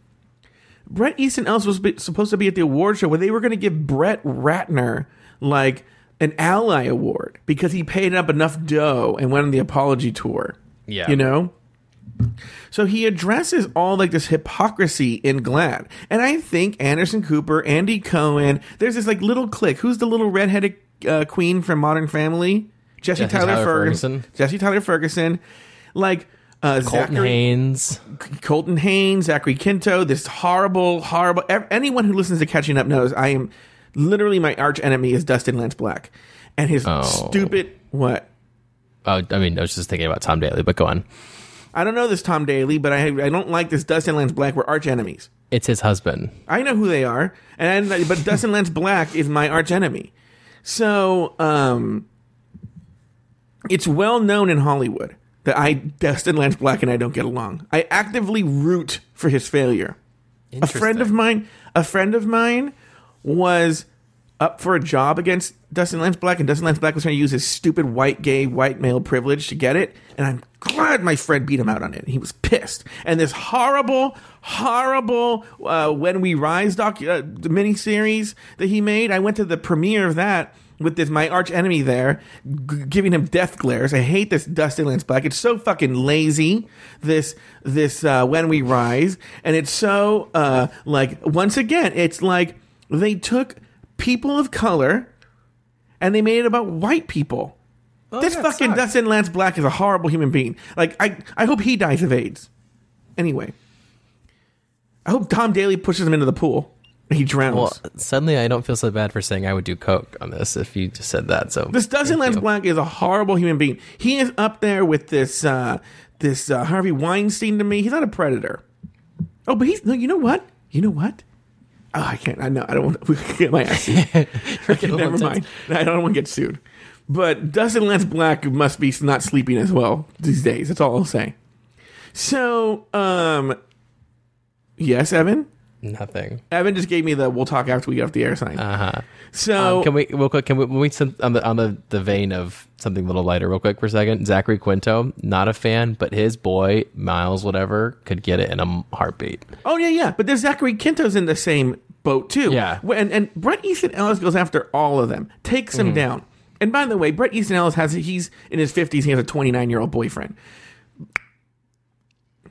Bret Easton Ellis was be- supposed to be at the award show where they were going to give Brett Ratner like an ally award because he paid up enough dough and went on the apology tour. Yeah. you know. So he addresses all like this hypocrisy in GLAAD, and I think Anderson Cooper, Andy Cohen, there's this like little clique. Who's the little redheaded uh, queen from Modern Family? Jesse, Jesse Tyler, Tyler Ferguson. Ferguson. Jesse Tyler Ferguson, like uh, Colton Zachary, Haynes. Colton Haynes, Zachary Quinto. This horrible, horrible. ev- Anyone who listens to Catching Up knows I am literally my arch enemy is Dustin Lance Black, and his Oh. stupid what. Oh, I mean, I was just thinking about Tom Daley, but go on. I don't know this Tom Daley, but I I don't like this Dustin Lance Black. We're arch enemies. It's his husband. I know who they are, and but Dustin Lance Black is my arch enemy. So, um, it's well known in Hollywood that I Dustin Lance Black and I don't get along. I actively root for his failure. A friend of mine, a friend of mine, was up for a job against Dustin Lance Black, and Dustin Lance Black was trying to use his stupid white gay white male privilege to get it. And I'm glad my friend beat him out on it. He was pissed. And this horrible, horrible uh, "When We Rise" doc uh, miniseries that he made, I went to the premiere of that with this my arch enemy there, g- giving him death glares. I hate this Dustin Lance Black. It's so fucking lazy. This this uh, when we rise, and it's so uh, like once again, it's like they took people of color and they made it about white people. this yeah, fucking sucks. Dustin Lance Black is a horrible human being. Like I I hope he dies of AIDS. Anyway, I hope Tom Daley pushes him into the pool. and He drowns. Well, suddenly I don't feel so bad for saying I would do coke on this if you just said that. So This Dustin Lance you. Black is a horrible human being. He is up there with this uh, this uh, Harvey Weinstein to me. He's not a predator. Oh, but he's no. You know what? You know what? Oh, I can't. I know. I don't want to get my ass sued. Never mind. I don't want to get sued. But Dustin Lance Black must be not sleeping as well these days. That's all I'll say. So, um, yes, Evan. Nothing. Evan just gave me the "we'll talk after we get off the air" sign. Uh huh. so, Um, can we real quick? Can we, when we on the on the, the vein of something a little lighter, real quick for a second? Zachary Quinto, not a fan, but his boy Miles, whatever, could get it in a heartbeat. Oh yeah, yeah. But there's Zachary Quinto's in the same boat too. Yeah. And and Bret Easton Ellis goes after all of them, takes Mm-hmm. them down. And by the way, Bret Easton Ellis has he's in his fifties. He has a 29 year old boyfriend.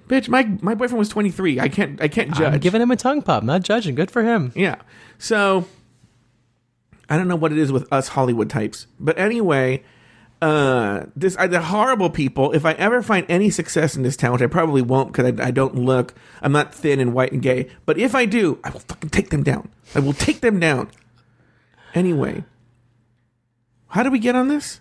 Bitch, my my boyfriend was 23. I can't I can't judge. I'm giving him a tongue pop, not judging. Good for him. Yeah. So I don't know what it is with us Hollywood types, but anyway, uh, this I, the horrible people. If I ever find any success in this town, which I probably won't because I, I don't look, I'm not thin and white and gay. But if I do, I will fucking take them down. I will take them down. Anyway, how do we get on this?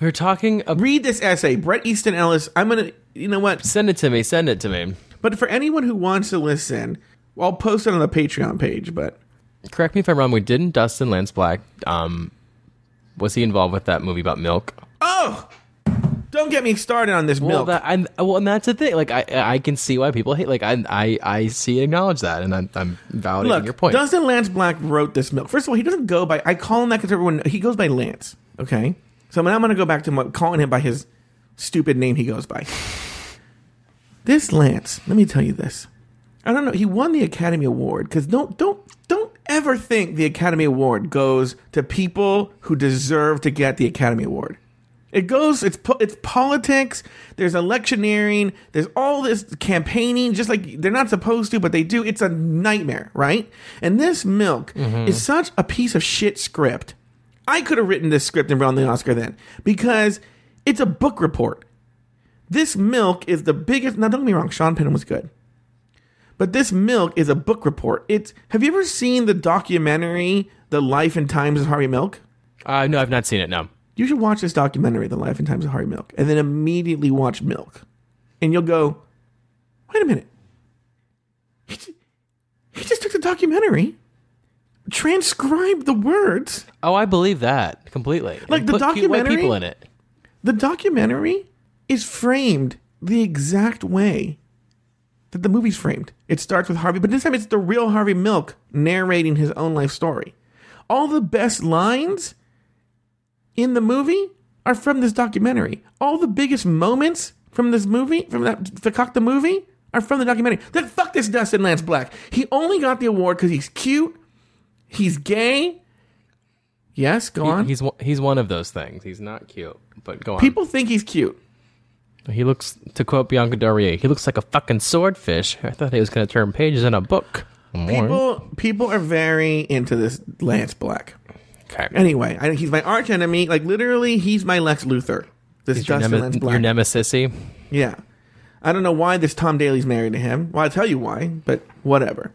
We were talking. About, Read this essay, Bret Easton Ellis. I'm gonna, you know what? send it to me. Send it to me. But for anyone who wants to listen, I'll post it on the Patreon page. But Correct me if I'm wrong. We didn't Dustin Lance Black. Um, was he involved with that movie about milk? oh, don't get me started on this Well, milk. that and well, and that's the thing. Like, I I can see why people hate. Like, I I I see and acknowledge that, and I'm I'm validating Look, your point. Dustin Lance Black wrote this milk. First of all, he doesn't go by. I call him that because everyone he goes by Lance. Okay, so now I'm going to go back to him, calling him by his stupid name he goes by. This Lance, let me tell you this. I don't know. He won the Academy Award because don't don't don't ever think the Academy Award goes to people who deserve to get the Academy Award. It goes. It's it's politics. There's electioneering. There's all this campaigning. Just like they're not supposed to, but they do. It's a nightmare, right? And this milk mm-hmm. is such a piece of shit script. I could have written this script and won the Oscar then because it's a book report. This milk is the biggest. Now, don't get me wrong. Sean Penn was good, but this milk is a book report. It's. Have you ever seen the documentary "The Life and Times of Harvey Milk"? uh, no, I've not seen it. No. You should watch this documentary, The Life and Times of Harvey Milk, and then immediately watch Milk. And you'll go, wait a minute. He, ju- he just took the documentary, transcribed the words. Oh, I believe that completely. Like, And the put cute white documentary- people in it. The documentary is framed the exact way that the movie's framed. It starts with Harvey, but this time it's the real Harvey Milk narrating his own life story. All the best lines in the movie are from this documentary. All the biggest moments from this movie, from that Fakak the movie, are from the documentary. Then fuck this Dustin Lance Black. He only got the award because he's cute, he's gay. Yes, go on. He, he's one- he's one of those things. He's not cute, but go on. People think he's cute. he looks, to quote Bianca Del Rio, he looks like a fucking swordfish. I thought he was going to turn pages in a book. More. People people are very into this Lance Black. okay. Anyway, I, he's my arch enemy. Like literally, he's my Lex Luthor. This He's neme- Lance your nemesis yeah, I don't know why this Tom Daley's married to him. Well, I'll tell you why, but whatever.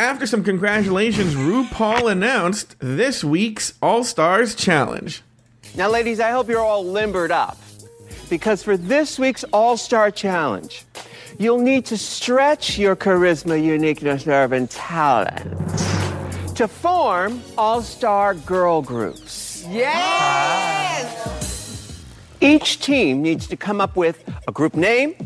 After some congratulations, RuPaul announced this week's All Stars Challenge. Now, ladies, I hope you're all limbered up. Because for this week's All Star Challenge, you'll need to stretch your charisma, uniqueness, nerve, and talent to form All Star girl groups. Yes! Each team needs to come up with a group name,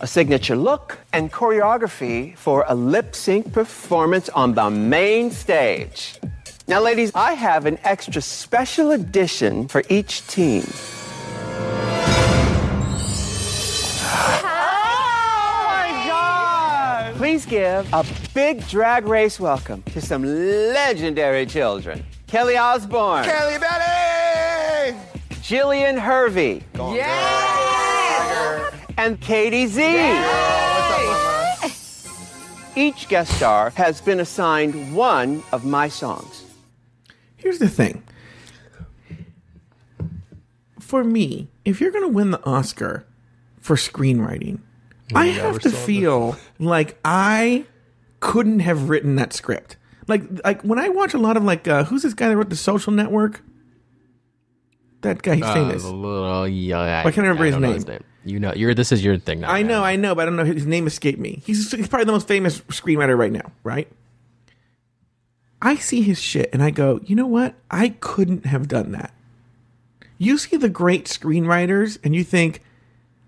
a signature look, and choreography for a lip sync performance on the main stage. Now, ladies, I have an extra special edition for each team. Oh my God! Please give a big drag race welcome to some legendary children. Kelly Osbourne. Kelly Betty! Jillian Hervey. And Kady Z. Each guest star has been assigned one of my songs. Here's the thing. For me, if you're going to win the Oscar for screenwriting, I have to feel like I couldn't have written that script. Like, like when I watch a lot of like, uh, who's this guy that wrote The Social Network? That guy, he's Uh, famous. little, yeah, I, can't remember his don't know name. You know, you're. This is your thing now. I know. I know, but I don't know. His name escaped me. He's, he's probably the most famous screenwriter right now, right? I see his shit and I go, you know what? I couldn't have done that. You see the great screenwriters and you think,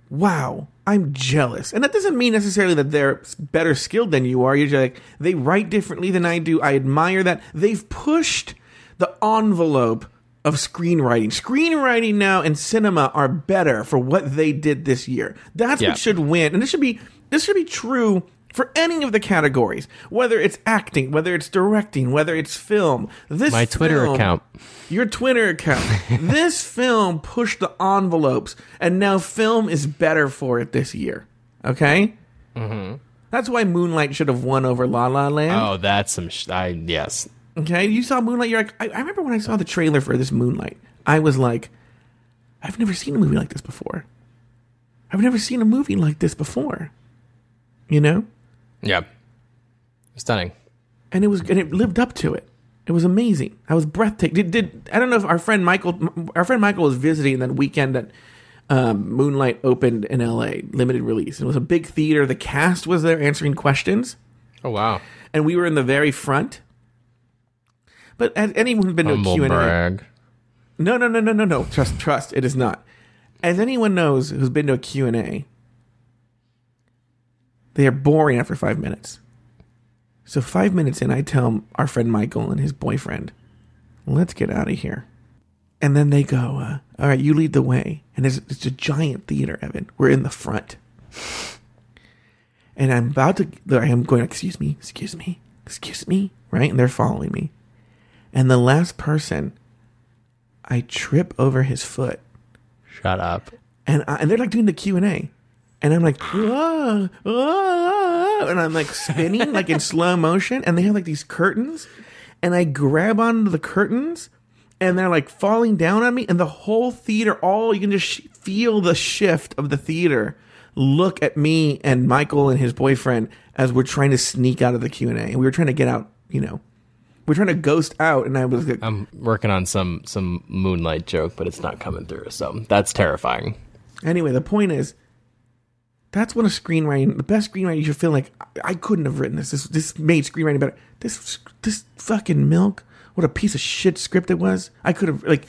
wow, I'm jealous. And that doesn't mean necessarily that they're better skilled than you are. You're just like, they write differently than I do. I admire that. They've pushed the envelope of screenwriting. Screenwriting now and cinema are better for what they did this year. That's Yeah. what should win. And this should be this should be true for any of the categories, whether it's acting, whether it's directing, whether it's film. This My Twitter film- account. your Twitter account. this film pushed the envelopes, and now film is better for it this year. Okay, mm-hmm. that's why Moonlight should have won over La La Land. Oh, that's some. Sh- I yes. Okay, you saw Moonlight. You're like, I, I remember when I saw the trailer for this Moonlight. I was like, I've never seen a movie like this before. I've never seen a movie like this before. You know? Yeah. Stunning. and it was and it lived up to it. It was amazing. I was breathtaking. Did, did I don't know if our friend Michael, our friend Michael was visiting that weekend that um, Moonlight opened in L.A. limited release. It was a big theater. The cast was there answering questions, Oh wow. and we were in the very front. But has anyone been to a Q and A? brag. No, no, no, no, no, no. Trust, trust. It is not. As anyone knows who's been to a Q and A, they are boring after five minutes. So five minutes in, I tell our friend Michael and his boyfriend, "Let's get out of here." And then they go, uh, "All right, you lead the way." And it's, it's a giant theater, Evan. We're in the front, and I'm about to. I am going. Excuse me. Excuse me. Excuse me. Right, and they're following me. And the last person I trip over his foot, Shut up. and I, and they're like doing the Q and A, and I'm like, "Ah, ah, ah," and I'm like spinning like in slow motion, and they have like these curtains, and I grab onto the curtains, and they're like falling down on me, and the whole theater, all you can just sh- feel the shift of the theater. Look at me and Michael and his boyfriend as we're trying to sneak out of the Q and A, and we were trying to get out, you know. We're trying to ghost out, and I was like, I'm working on some some moonlight joke, but it's not coming through. So that's terrifying. Anyway, the point is, that's what a screenwriting, the best screenwriting, you should feel like I, I couldn't have written this. This this made screenwriting better. This this fucking milk, what a piece of shit script it was. I could have like.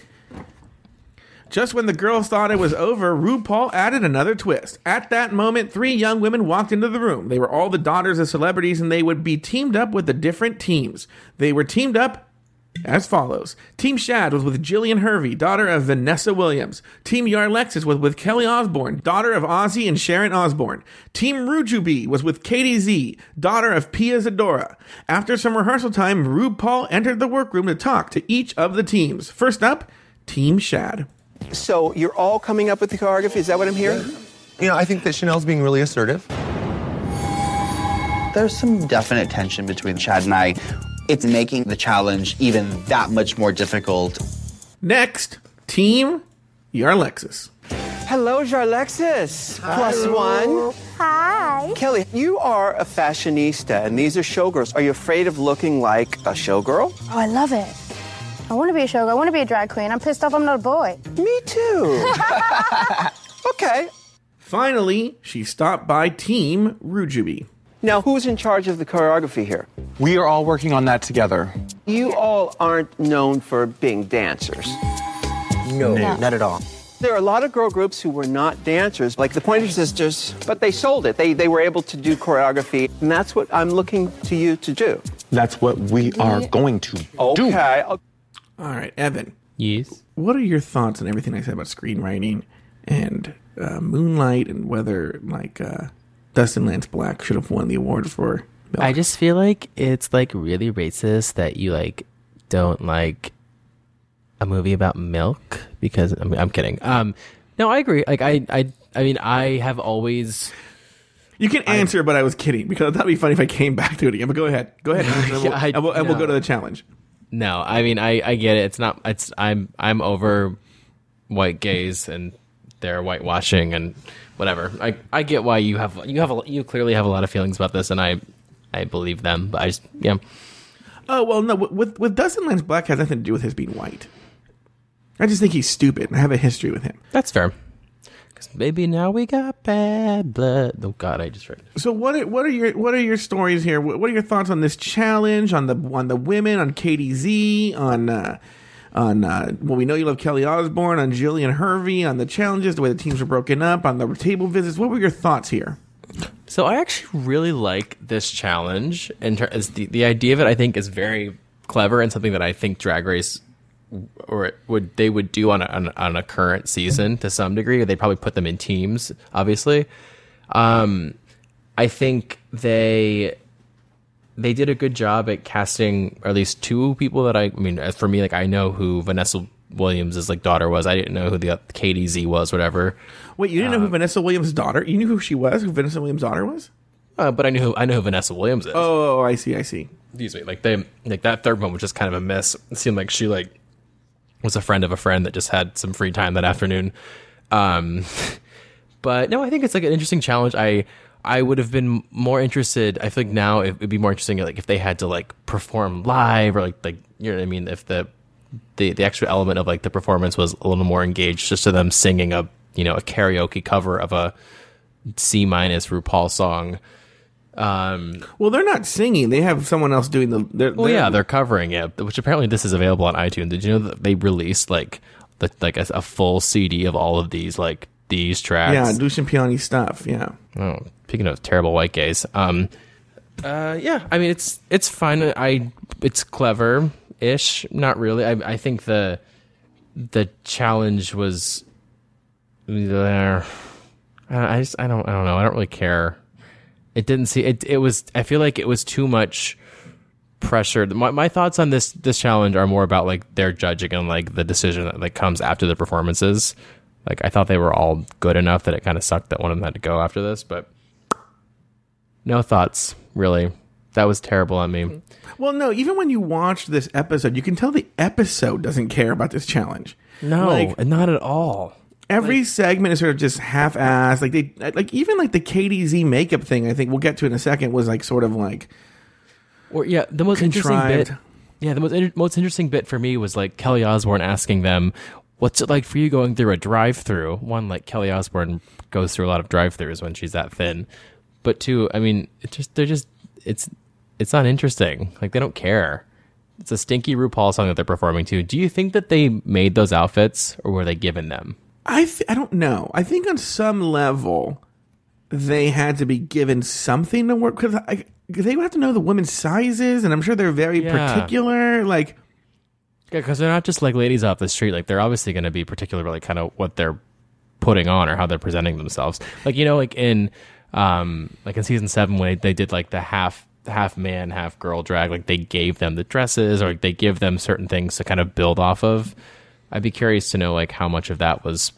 Just when the girls thought it was over, RuPaul added another twist. At that moment, three young women walked into the room. They were all the daughters of celebrities, and they would be teamed up with the different teams. They were teamed up as follows. Team Shad was with Jillian Hervey, daughter of Vanessa Williams. Team Yarlexis was with Kelly Osbourne, daughter of Ozzy and Sharon Osbourne. Team Rujubi was with Kady Z, daughter of Pia Zadora. After some rehearsal time, RuPaul entered the workroom to talk to each of the teams. First up, Team Shad. So you're all coming up with the choreography? Is that what I'm hearing? You know, I think that Shannel's being really assertive. There's some definite tension between Chad and I. It's making the challenge even that much more difficult. Next, Team Yarlexis. Hello, Yarlexis. Plus one. Hi. Kelly, you are a fashionista, and these are showgirls. Are you afraid of looking like a showgirl? Oh, I love it. I want to be a showgirl. I want to be a drag queen. I'm pissed off I'm not a boy. Me too. okay. Finally, she stopped by Team Rujubi. Now, who's in charge of the choreography here? We are all working on that together. You all aren't known for being dancers. No, not at all. There are a lot of girl groups who were not dancers, like the Pointer Sisters, but they sold it. They, they were able to do choreography, and that's what I'm looking to you to do. That's what we are going to do. Okay. All right, Evan. Yes. what are your thoughts on everything I said about screenwriting and uh, Moonlight and whether like uh, Dustin Lance Black should have won the award for? Milk? I just feel like it's like really racist that you like don't like a movie about milk because I mean, I'm kidding. Um, no, I agree. Like I, I, I mean, I have always. you can answer, but I was kidding because that'd be funny if I came back to it again. But go ahead, go ahead, and we'll, I- and we'll, and we'll go to the challenge. No, I mean, I, I get it. It's not. It's I'm I'm over white gays and their whitewashing and whatever. I I get why you have you have a, you clearly have a lot of feelings about this, and I I believe them. But I just yeah. Oh well, no. With with Dustin Lance Black has nothing to do with his being white. I just think he's stupid, and I have a history with him. That's fair. Because maybe now we got bad blood. Oh God, I just read. So what are, what are your what are your stories here? What are your thoughts on this challenge on the on the women on KDZ on uh, on uh, well we know you love Kelly Osbourne on Jillian Hervey on the challenges the way the teams were broken up on the table visits. What were your thoughts here? So I actually really like this challenge, and ter- the the idea of it, I think is very clever and something that I think Drag Race or would they would do on a, on, a- on a current season to some degree. They'd probably put them in teams, obviously. Um, I think they they did a good job at casting at least two people that I, I mean, as for me, like I know who Vanessa Williams' like daughter was. I didn't know who the Kady Z was, whatever. Wait, you didn't know who Vanessa Williams' daughter? You knew who she was? Who Vanessa Williams' daughter was? Uh, but I knew who, I know who Vanessa Williams is. Oh, I see, I see. excuse me, like they like that third one was just kind of a mess. It seemed like she like was a friend of a friend that just had some free time that afternoon. Um, but no, I think it's like an interesting challenge. I I would have been more interested. I think now it would be more interesting, like if they had to like perform live or like like you know what I mean. If the the the extra element of like the performance was a little more engaged, just to them singing a you know a karaoke cover of a C minus RuPaul song. Um, Well, they're not singing. They have someone else doing the. They're, well, they're- yeah, they're covering it, which apparently this is available on iTunes. Did you know that they released like the like a, a full CD of all of these like these tracks? yeah, Lucian Piane stuff. Yeah. Oh, speaking of terrible white gays, um, uh, yeah, I mean it's it's fun. I it's clever ish, not really. I I think the the challenge was there. I just I don't I don't know. I don't really care. It didn't see it. It was. I feel like it was too much pressure. My my thoughts on this this challenge are more about like their judging and like the decision that like comes after the performances. Like I thought they were all good enough that it kind of sucked that one of them had to go after this, but no thoughts really. That was terrible on me. Well, no. Even when you watch this episode, you can tell the episode doesn't care about this challenge. No, Like- not at all. Every segment is sort of just half-assed. Like they, like even like the KDZ makeup thing. I think we'll get to in a second. Was like sort of like Or yeah, the most interesting bit. Yeah, the most inter- most interesting bit for me was like Kelly Osbourne asking them, "What's it like for you going through a drive-through?" One, like Kelly Osbourne goes through a lot of drive-throughs when she's that thin, but two, I mean, it just they're just it's it's not interesting. Like they don't care. It's a stinky RuPaul song that they're performing to. Do you think that they made those outfits or were they given them? I th- I don't know. I think on some level they had to be given something to work because they would have to know the women's sizes, and I'm sure they're very Yeah. particular. Like Yeah, because they're not just like ladies off the street. Like they're obviously going to be particular, about, like kind of what they're putting on or how they're presenting themselves. Like you know, like in um like in season seven when they did like the half half man half girl drag, like they gave them the dresses or like, they give them certain things to kind of build off of. I'd be curious to know like how much of that was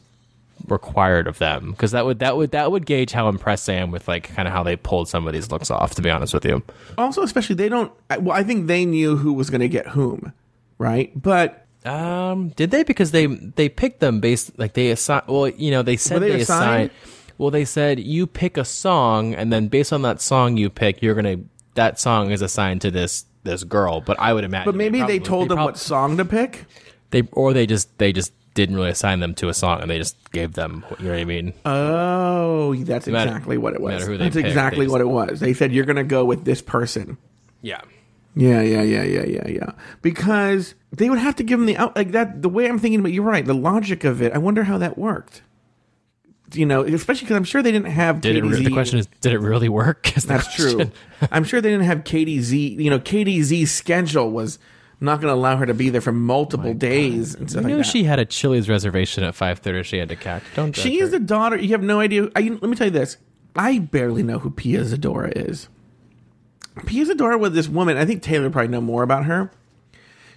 required of them because that would that would that would gauge how impressed I am with like kind of how they pulled some of these looks off. To be honest with you. also, especially they don't. I- Well, I think they knew who was going to get whom, right? But Um, did they? Because they they picked them based like they assign. Well, you know, they said they they, assigned? assigned. Well, they said you pick a song, and then based on that song you pick, you're gonna that song is assigned to this this girl. But I would imagine. but maybe they probably- told them prob- what song to pick. They or they just they just didn't really assign them to a song, and they just gave them. You know what I mean? Oh, that's matter- exactly what it was. they That's picked, exactly they what it was. They said you're going to go with this person. yeah. Yeah, yeah, yeah, yeah, yeah, yeah. Because they would have to give them the out like that. The way I'm thinking about, you're right. The logic of it. I wonder how that worked. You know, especially because I'm sure they didn't have. Did it? Re- the question is, did it really work? That's true. I'm sure they didn't have KDZ. You know, KDZ's schedule was not going to allow her to be there for multiple days and I stuff knew like that. she had a Chili's reservation at five thirty. She had to catch. Don't. She is her. the daughter. You have no idea. I, let me tell you this. I barely know who Pia Zadora is. Pia Zadora was this woman. I think Taylor probably know more about her.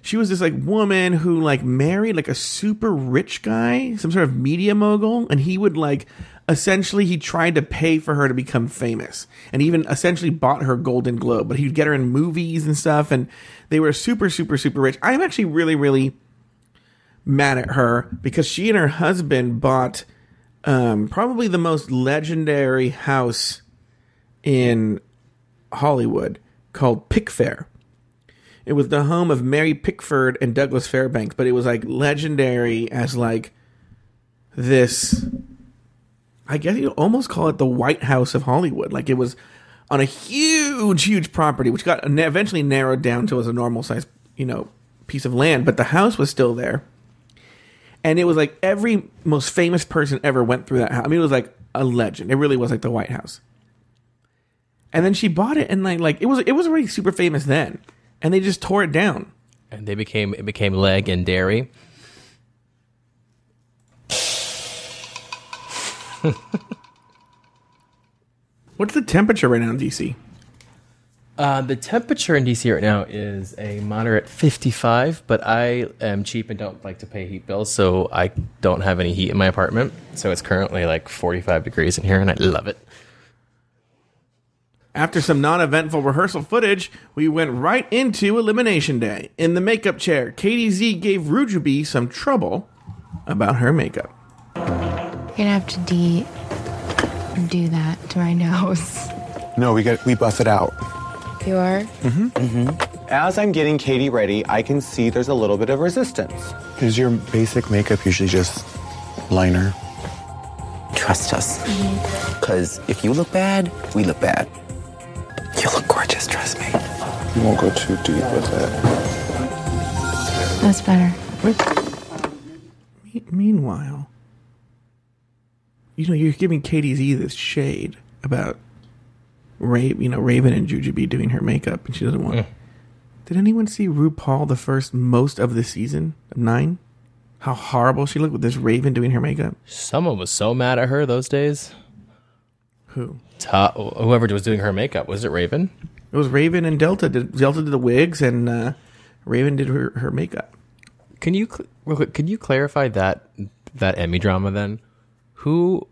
She was this like woman who like married like a super rich guy, some sort of media mogul, and he would like essentially he tried to pay for her to become famous, and even essentially bought her Golden Globe. But he'd get her in movies and stuff, and they were super super super rich. I'm actually really really mad at her because she and her husband bought um, probably the most legendary house in Hollywood called Pickfair. It was the home of Mary Pickford and Douglas Fairbanks, but it was like legendary as like this. I guess you almost call it the White House of Hollywood. Like it was on a huge, huge property, which got eventually narrowed down to as a normal size, you know, piece of land. But the house was still there and it was like every most famous person ever went through that house. I mean, it was like a legend. It really was like the White House. And then she bought it, and like, like it was it was already super famous then, and they just tore it down. and they became it became leg and dairy. What's the temperature right now in DC? Uh, the temperature in DC right now is a moderate 55, but I am cheap and don't like to pay heat bills, so I don't have any heat in my apartment. So it's currently like 45 degrees in here, and I love it. After some non eventful rehearsal footage, we went right into Elimination Day. In the makeup chair, Kady Z gave Rujubi some trouble about her makeup. You're gonna have to de do that to my nose. No, we get we buff it out. You are? Mm-hmm. Mm-hmm. As I'm getting Katie ready, I can see there's a little bit of resistance. Is your basic makeup usually just liner? Trust us. Because if you look bad, we look bad. You look gorgeous, trust me. You won't go too deep with it. That's better. Me- Meanwhile, you know, you're giving Kady Z this shade about Ra- you know, Raven and Jujubee doing her makeup, and she doesn't want. Did anyone see RuPaul the first most of the season of nine? How horrible she looked with this Raven doing her makeup. Someone was so mad at her those days. Who? Ta- whoever was doing her makeup was it Raven? It was Raven and Delta. Did Delta did the wigs, and uh, Raven did her, her makeup. Can you cl- real quick? Can you clarify that that Emmy drama then? Who?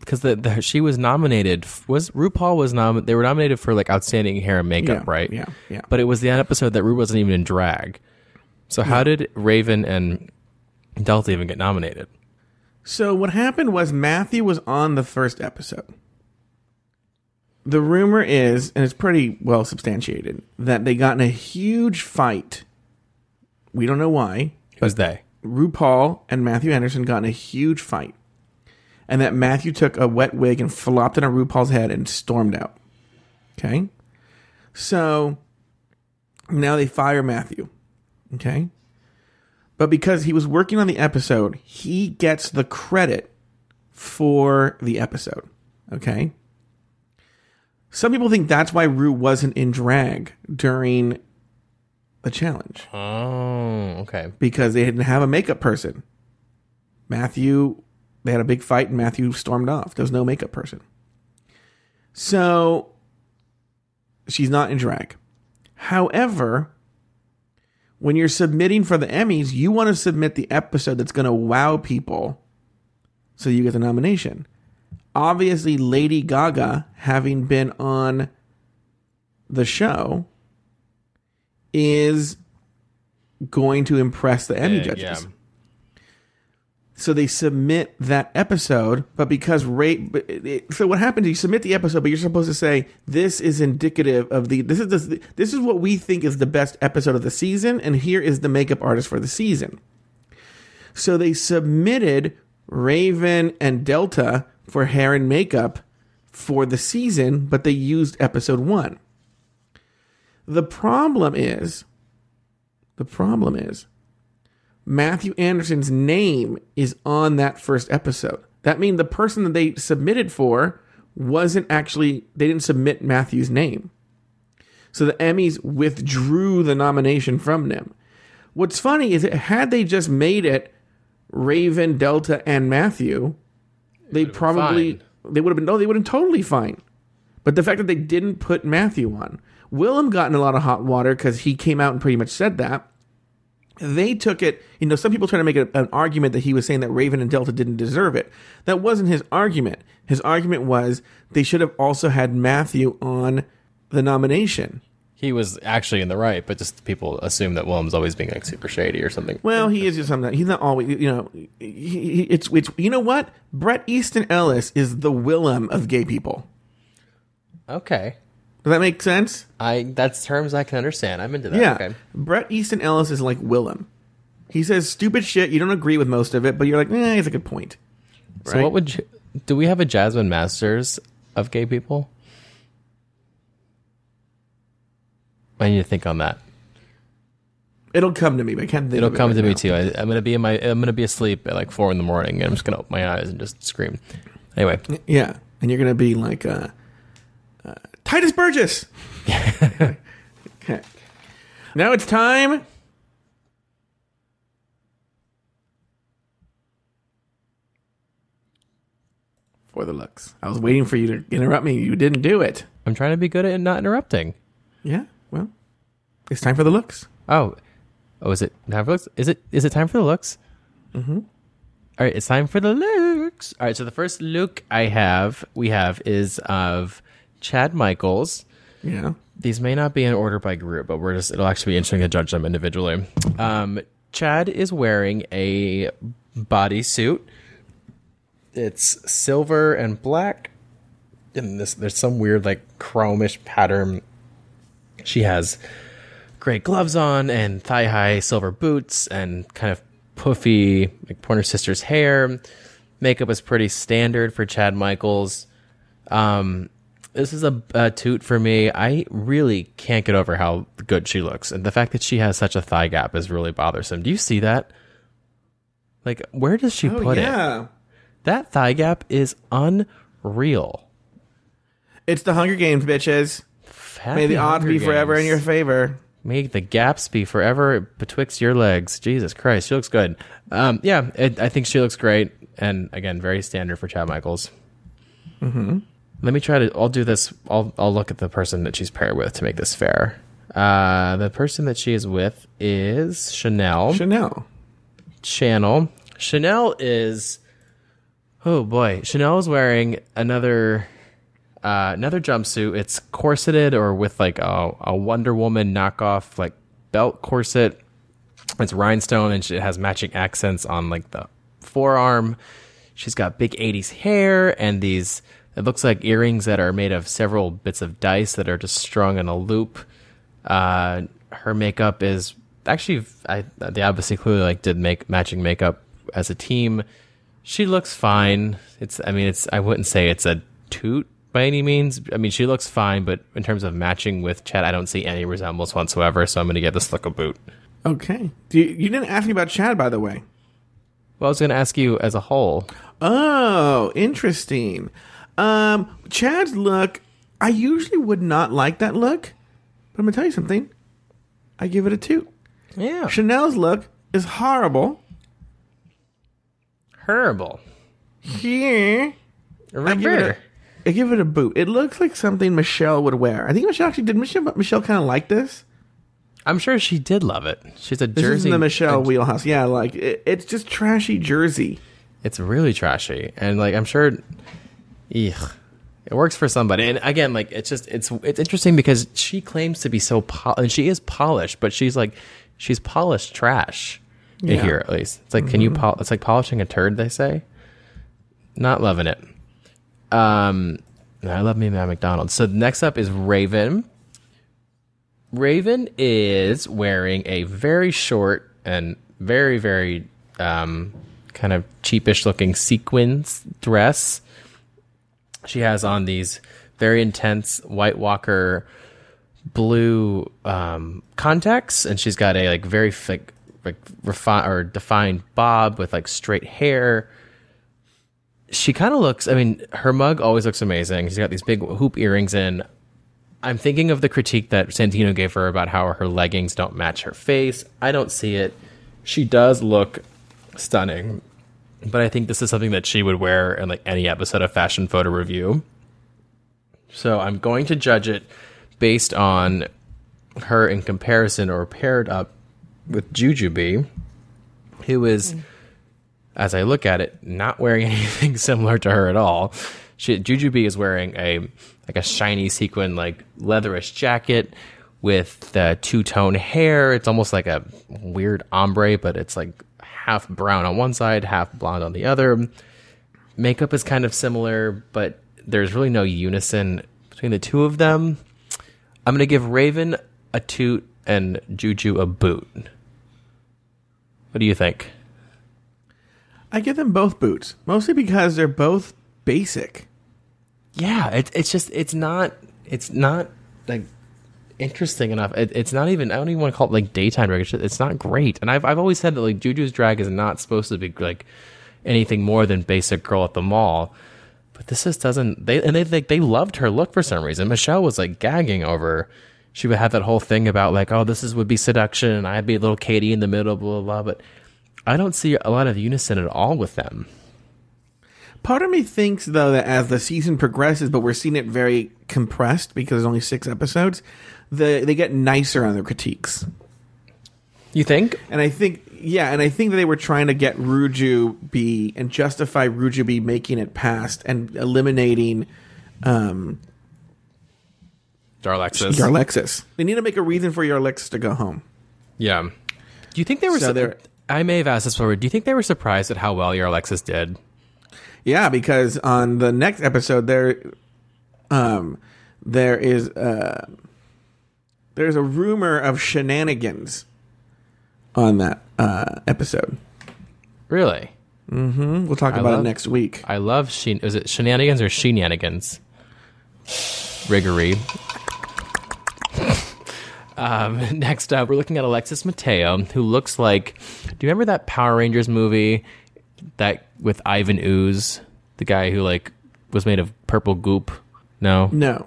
Because the, the she was nominated was RuPaul was nom they were nominated for like outstanding hair and makeup Yeah, right yeah, yeah. but it was the episode that Ru wasn't even in drag so how did Raven and Delta even get nominated So what happened was Matthew was on the first episode. The rumor is, and it's pretty well substantiated, that they got in a huge fight. We don't know why. who's they RuPaul and Matthew Anderson got in a huge fight. And that Matthew took a wet wig and flopped it on RuPaul's head and stormed out. Okay? So now they fire Matthew. Okay? But because he was working on the episode, he gets the credit for the episode. Okay? Some people think that's why Ru wasn't in drag during the challenge oh okay because they didn't have a makeup person. Matthew, they had a big fight and Matthew stormed off. There was no makeup person. So she's not in drag. However, when you're submitting for the Emmys, you want to submit the episode that's going to wow people so you get the nomination. Obviously, Lady Gaga, having been on the show, is going to impress the Emmy judges. yeah. So they submit that episode, but because it- so what happens? You submit the episode, but you're supposed to say this is indicative of the this is the, this is what we think is the best episode of the season, and here is the makeup artist for the season. So they submitted Raven and Delta for hair and makeup for the season, but they used episode one. The problem is, the problem is, Matthew Anderson's name is on that first episode. That means the person that they submitted for wasn't actually, they didn't submit Matthew's name. So the Emmys withdrew the nomination from them. What's funny is that had they just made it Raven, Delta, and Matthew, they probably, they would have been, no, they would have been totally fine. But the fact that they didn't put Matthew on, Willam got in a lot of hot water because he came out and pretty much said that they took it you know some people try to make an argument that he was saying that raven and delta didn't deserve it. That wasn't his argument. His argument was they should have also had matthew on the nomination. He was actually in the right but just people assume that Willam's always being like super shady or something. Well he is just something. He's not always you know he, he, it's it's you know what? Bret easton ellis is the willam of gay people. Okay does that make sense I that's terms I can understand I'm into that yeah okay bret easton ellis is like willam he says stupid shit you don't agree with most of it but you're like eh, he's a good point So what would you, do we have a Jasmine Masters of gay people? I need to think on that. It'll come to me, but I can't think. It'll of it come right to me too. I, I'm gonna be in my I'm gonna be asleep at like four in the morning, and I'm just gonna open my eyes and just scream. Anyway, Yeah, and you're gonna be like uh, uh, Tituss Burgess. okay. Now it's time. For the looks. I was waiting for you to interrupt me. You didn't do it. I'm trying to be good at not interrupting. Yeah, well, it's time for the looks. Oh, oh, is it time for looks? Is it is it time for the looks? Mm-hmm. All right, it's time for the looks. All right, so the first look I have, we have, is of Chad Michaels. Yeah. These may not be in order by group, but we're just it'll actually be interesting to judge them individually. Um, Chad is wearing a bodysuit. It's silver and black. And this there's some weird like chromish pattern. She has gray gloves on and thigh high silver boots and kind of puffy like Pointer Sisters hair. Makeup is pretty standard for Chad Michaels. Um, this is a, a toot for me. I really can't get over how good she looks, and the fact that she has such a thigh gap is really bothersome. Do you see that? Like, where does she Oh, put it? yeah. That thigh gap is unreal. It's the Hunger Games, bitches. May Happy the odds be forever in your favor. May the gaps be forever betwixt your legs. Jesus Christ, she looks good. Um, yeah, it, I think she looks great, and again, very standard for Chad Michaels. Mm-hmm. Let me try to. I'll do this. I'll I'll look at the person that she's paired with to make this fair. Uh, the person that she is with is Shannel. Shannel. Channel. Shannel is. Oh boy, Shannel is wearing another uh, another jumpsuit. It's corseted or with like a, a Wonder Woman knockoff like belt corset. It's rhinestone and it has matching accents on like the forearm. She's got big 80s hair and these it looks like earrings that are made of several bits of dice that are just strung in a loop. Uh, her makeup is actually I they obviously clearly like did make matching makeup as a team. She looks fine. It's I mean it's I wouldn't say it's a toot by any means. I mean she looks fine, but in terms of matching with Chad, I don't see any resemblance whatsoever. So I'm going to give this look a boot. Okay. Do you, you didn't ask me about Chad, by the way. Well, I was going to ask you as a whole. Oh, interesting. Um, Chad's look, I usually would not like that look, but I'm gonna tell you something. I give it a two. Yeah. Shannel's look is horrible. Horrible. Here, I give, it a, I give it a boot. It looks like something Michelle would wear. I think Michelle actually did. Michelle, Michelle kind of like this. I'm sure she did love it. She's a This jersey. is in the Michelle wheelhouse. Yeah, like it, it's just trashy jersey. It's really trashy, and like I'm sure, ugh, it works for somebody. And again, like it's just it's it's interesting because she claims to be so pol- and she is polished, but she's like she's polished trash. Yeah. Here at least, it's like can you Mhm. pol- It's like polishing a turd. They say. Not loving it. Um, I love me my McDonald's. So next up is Raven. Raven is wearing a very short and very, very um, kind of cheapish looking sequins dress. She has on these very intense White Walker blue um, contacts, and she's got a like very thick, like refined or defined bob with like straight hair. She kind of looks. I mean, her mug always looks amazing. She's got these big hoop earrings in. I'm thinking of the critique that Santino gave her about how her leggings don't match her face. I don't see it. She does look stunning, but I think this is something that she would wear in like any episode of Fashion Photo RuView. So I'm going to judge it based on her in comparison or paired up with Jujubee, who is, as I look at it, not wearing anything similar to her at all. She, Jujubee is wearing a like a shiny sequin like leatherish jacket with uh, the two tone hair. It's almost like a weird ombre, but it's like half brown on one side, half blonde on the other. Makeup is kind of similar, but there's really no unison between the two of them. I'm gonna give Raven a toot and Juju a boot. What do you think? I give them both boots, mostly because they're both basic. Yeah, it, it's just it's not it's not like interesting enough. It, it's not even I don't even want to call it like daytime drag. It's, not great. And I've I've always said that like Juju's drag is not supposed to be like anything more than basic girl at the mall. But this just doesn't. They and they they loved her look for some reason. Michelle was like gagging over. She would have that whole thing about like, oh, this is would be seduction, and I'd be a little Katie in the middle, blah blah. blah. But I don't see a lot of unison at all with them. Part of me thinks though that as the season progresses, but we're seeing it very compressed because there's only six episodes, the they get nicer on their critiques. You think? And I think yeah, and I think that they were trying to get Rujubee and justify Rujubee making it past and eliminating um Yarlexis. They need to make a reason for Yarlexis to go home. Yeah. Do you think they were? So su- I may have asked this before. Do you think they were surprised at how well Yarlexis did? Yeah, because on the next episode there, um, there is uh, there's a rumor of shenanigans on that uh, episode. Really? Mm-hmm. We'll talk I about love- it next week. I love. Is it shenanigans or shenanigans? Riggery. Um, next up, we're looking at Alexis Mateo, who looks like. Do you remember that Power Rangers movie that with Ivan Ooze, the guy who like was made of purple goop? No, No.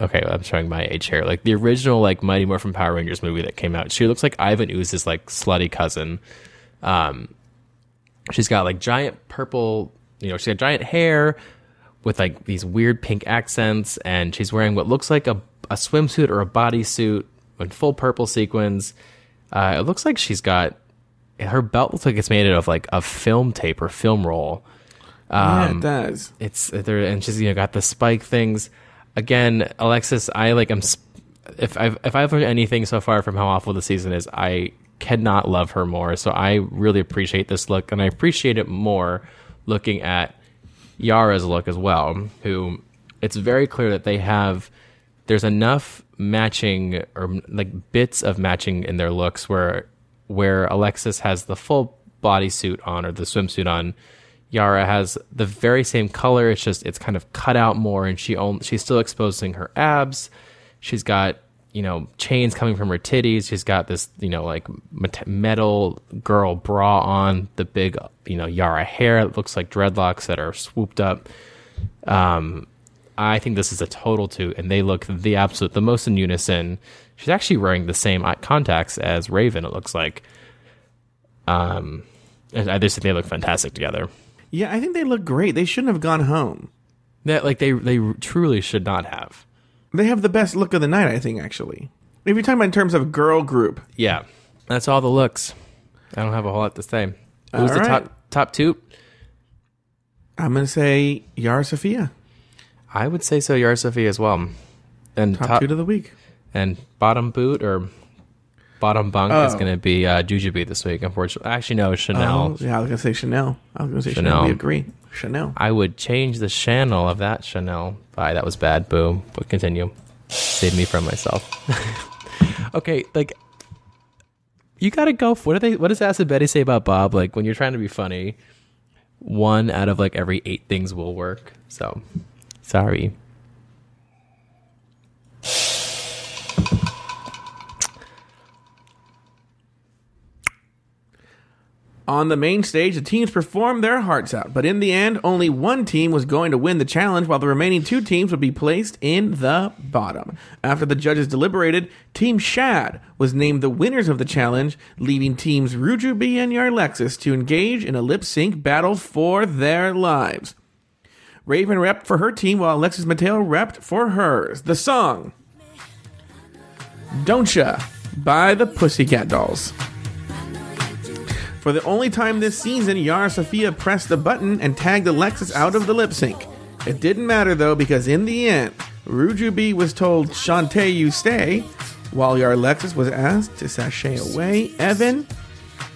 Okay, I'm showing my age here. Like the original, like Mighty Morphin Power Rangers movie that came out. She looks like Ivan Ooze's like slutty cousin. Um, she's got like giant purple, you know, she's got giant hair with like these weird pink accents, and she's wearing what looks like a a swimsuit or a bodysuit in full purple sequins. Uh, it looks like she's got her belt looks like it's made out of like a film tape or film roll. yeah, Um, it does. it's there and she's you know got the spike things again alexis i like i'm if i've if i've learned anything so far from how awful the season is i cannot love her more. So i really appreciate this look and i appreciate it more looking at yara's look as well who it's very clear that they have there's enough matching or like bits of matching in their looks where where Alexis has the full bodysuit on or the swimsuit on Yara has the very same color it's just it's kind of cut out more and she only, she's still exposing her abs she's got you know chains coming from her titties she's got this you know like metal girl bra on the big you know Yara hair it looks like dreadlocks that are swooped up um I think this is a total two, and they look the absolute, the most in unison. She's actually wearing the same contacts as Raven. It looks like. Um, I just think they look fantastic together. Yeah, I think they look great. They shouldn't have gone home. That like they they truly should not have. They have the best look of the night, I think. Actually, if you're talking about in terms of girl group, Yeah, that's all the looks. I don't have a whole lot to say. Who's the top top two? I'm gonna say Yara Sofia, I would say so. Yara Sofia as well. And top, two to the week. and bottom boot or bottom bunk is Oh. going to be uh, Jujubee this week. Unfortunately, actually no, Shannel. Oh, yeah, I was gonna say Shannel. I was gonna say Shannel. Shannel. We agree. Shannel. I would change the channel of that Shannel. Bye, that was bad. Boom. But continue. Save me from myself. okay, like you gotta go. For, what do they? What does Acid Betty say about Bob? Like when you're trying to be funny, one out of like every eight things will work. So sorry. On the main stage, the teams performed their hearts out, but in the end, only one team was going to win the challenge, while the remaining two teams would be placed in the bottom. After the judges deliberated, Team Shad was named the winners of the challenge, leaving teams Rujubee and Yarlexis to engage in a lip sync battle for their lives. Raven repped for her team, while Alexis Mateo repped for hers. The song Don't Ya by the Pussycat Dolls. For the only time this season, Yara Sofia pressed the button and tagged Alexis out of the lip sync. It didn't matter though, because in the end, Rujubee was told, Shantae, you stay, while Yarlexis was asked to sashay away. Evan,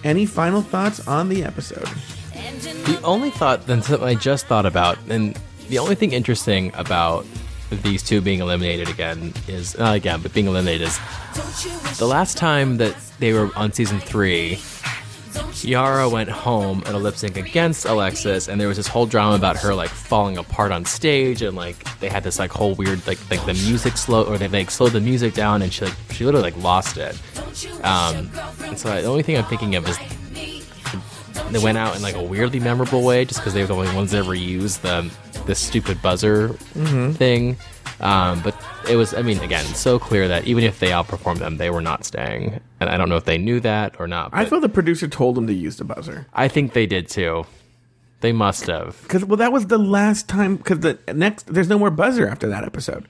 any final thoughts on the episode? The only thought then something I just thought about, and the only thing interesting about these two being eliminated again is not again, but being eliminated is the last time that they were on season three. Yara went home at a lip sync against Alexis, and there was this whole drama about her like falling apart on stage, and like they had this like whole weird like like the music slow or they like slowed the music down, and she like she literally like lost it. Um, and so the only thing I'm thinking of is they went out in like a weirdly memorable way, just because they were the only ones that ever used the the stupid buzzer thing. Um, but it was, I mean, again, so clear that even if they outperformed them, they were not staying. And I don't know if they knew that or not. I feel the producer told them to use the buzzer. I think they did too. They must have. Because, well, that was the last time, because the next, there's no more buzzer after that episode.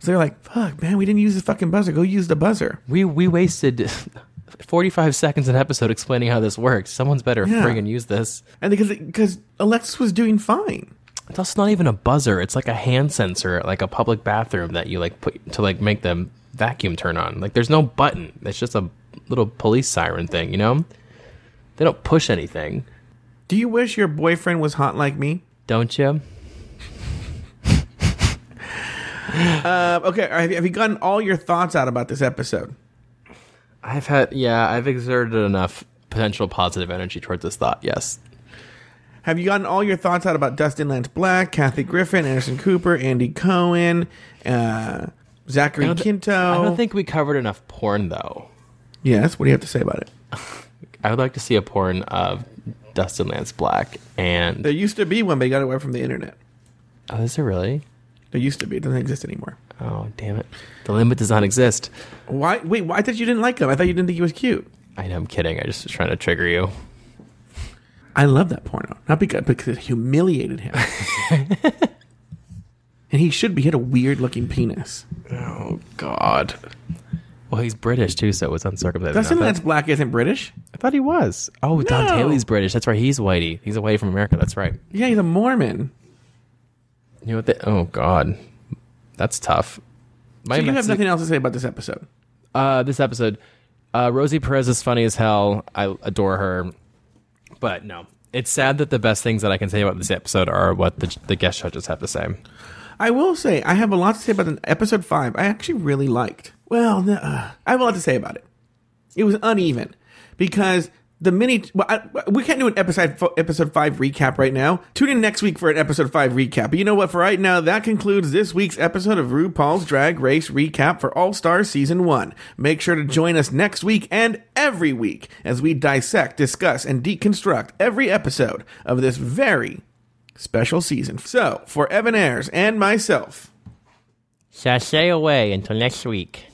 So they're like, fuck, man, we didn't use the fucking buzzer. Go use the buzzer. We we wasted 45 seconds an episode explaining how this works. Someone's better Yeah. friggin' use this. And because because Alexis was doing fine. It's also not even a buzzer. It's like a hand sensor like a public bathroom that you like put to like make the vacuum turn on. Like there's no button. It's just a little police siren thing, you know? They don't push anything. Do you wish your boyfriend was hot like me? Don't you? Uh, okay, have you, have you gotten all your thoughts out about this episode? I've had yeah, I've exerted enough potential positive energy towards this thought. Yes. Have you gotten all your thoughts out about Dustin Lance Black, Kathy Griffin, Anderson Cooper, Andy Cohen, uh, Zachary I don't, Quinto? I don't think we covered enough porn though. Yes. What do you have to say about it? I would like to see a porn of Dustin Lance Black and There used to be one, but he got away from the internet. Oh, is it really? There used to be. It doesn't exist anymore. Oh, damn it. The limit does not exist. Why? Wait, why did you didn't like him? I thought you didn't think he was cute. I know I'm kidding. I just was trying to trigger you. I love that porno. Not because because it humiliated him. and he should be. He had a weird looking penis. Oh God. Well, he's British too, so it was uncircumcised. Dustin I Lance thought, Black isn't British. I thought he was. Oh, Tom Daley's British. That's right. He's whitey. He's away from America. That's right. Yeah, he's a Mormon. You know what? They, oh God, that's tough. My so you have nothing else to say about this episode. Uh, this episode, uh, Rosie Perez is funny as hell. I adore her, but no, it's sad that the best things that I can say about this episode are what the, the guest judges have to say. I will say I have a lot to say about episode five. I actually really liked. Well, uh, I have a lot to say about it. It was uneven because the mini. Well, I, we can't do an episode episode five recap right now. Tune in next week for an episode five recap. But you know what? For right now, that concludes this week's episode of RuPaul's Drag Race recap for All Star Season One. Make sure to join us next week and every week as we dissect, discuss, and deconstruct every episode of this very special season. So, for Evan Ayres and myself, Sashay away until next week.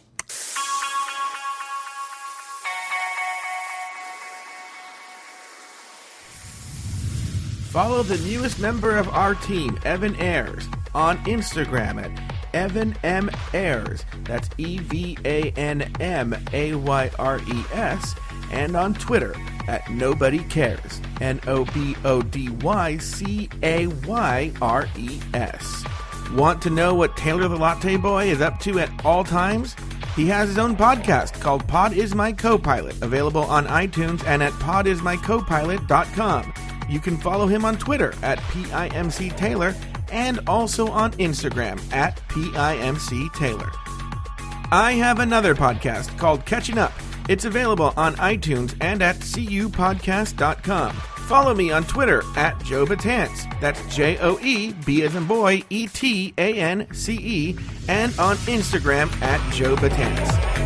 Follow the newest member of our team, Evan Ayres, on Instagram at Evan M. Ayres. That's E V A N M A Y R E S. And on Twitter at Nobody Cayres. N O B O D Y C A Y R E S. Want to know what Taylor the Latte Boy is up to at all times? He has his own podcast called Pod Is My Co-Pilot, available on iTunes and at podismycopilot.com. You can follow him on Twitter at PIMC Taylor and also on Instagram at PIMC Taylor. I have another podcast called Catching Up. It's available on iTunes and at cupodcast.com. Follow me on Twitter at Joe Betance. That's J O E B as in boy E T A N C E, and on Instagram at Joe Betance.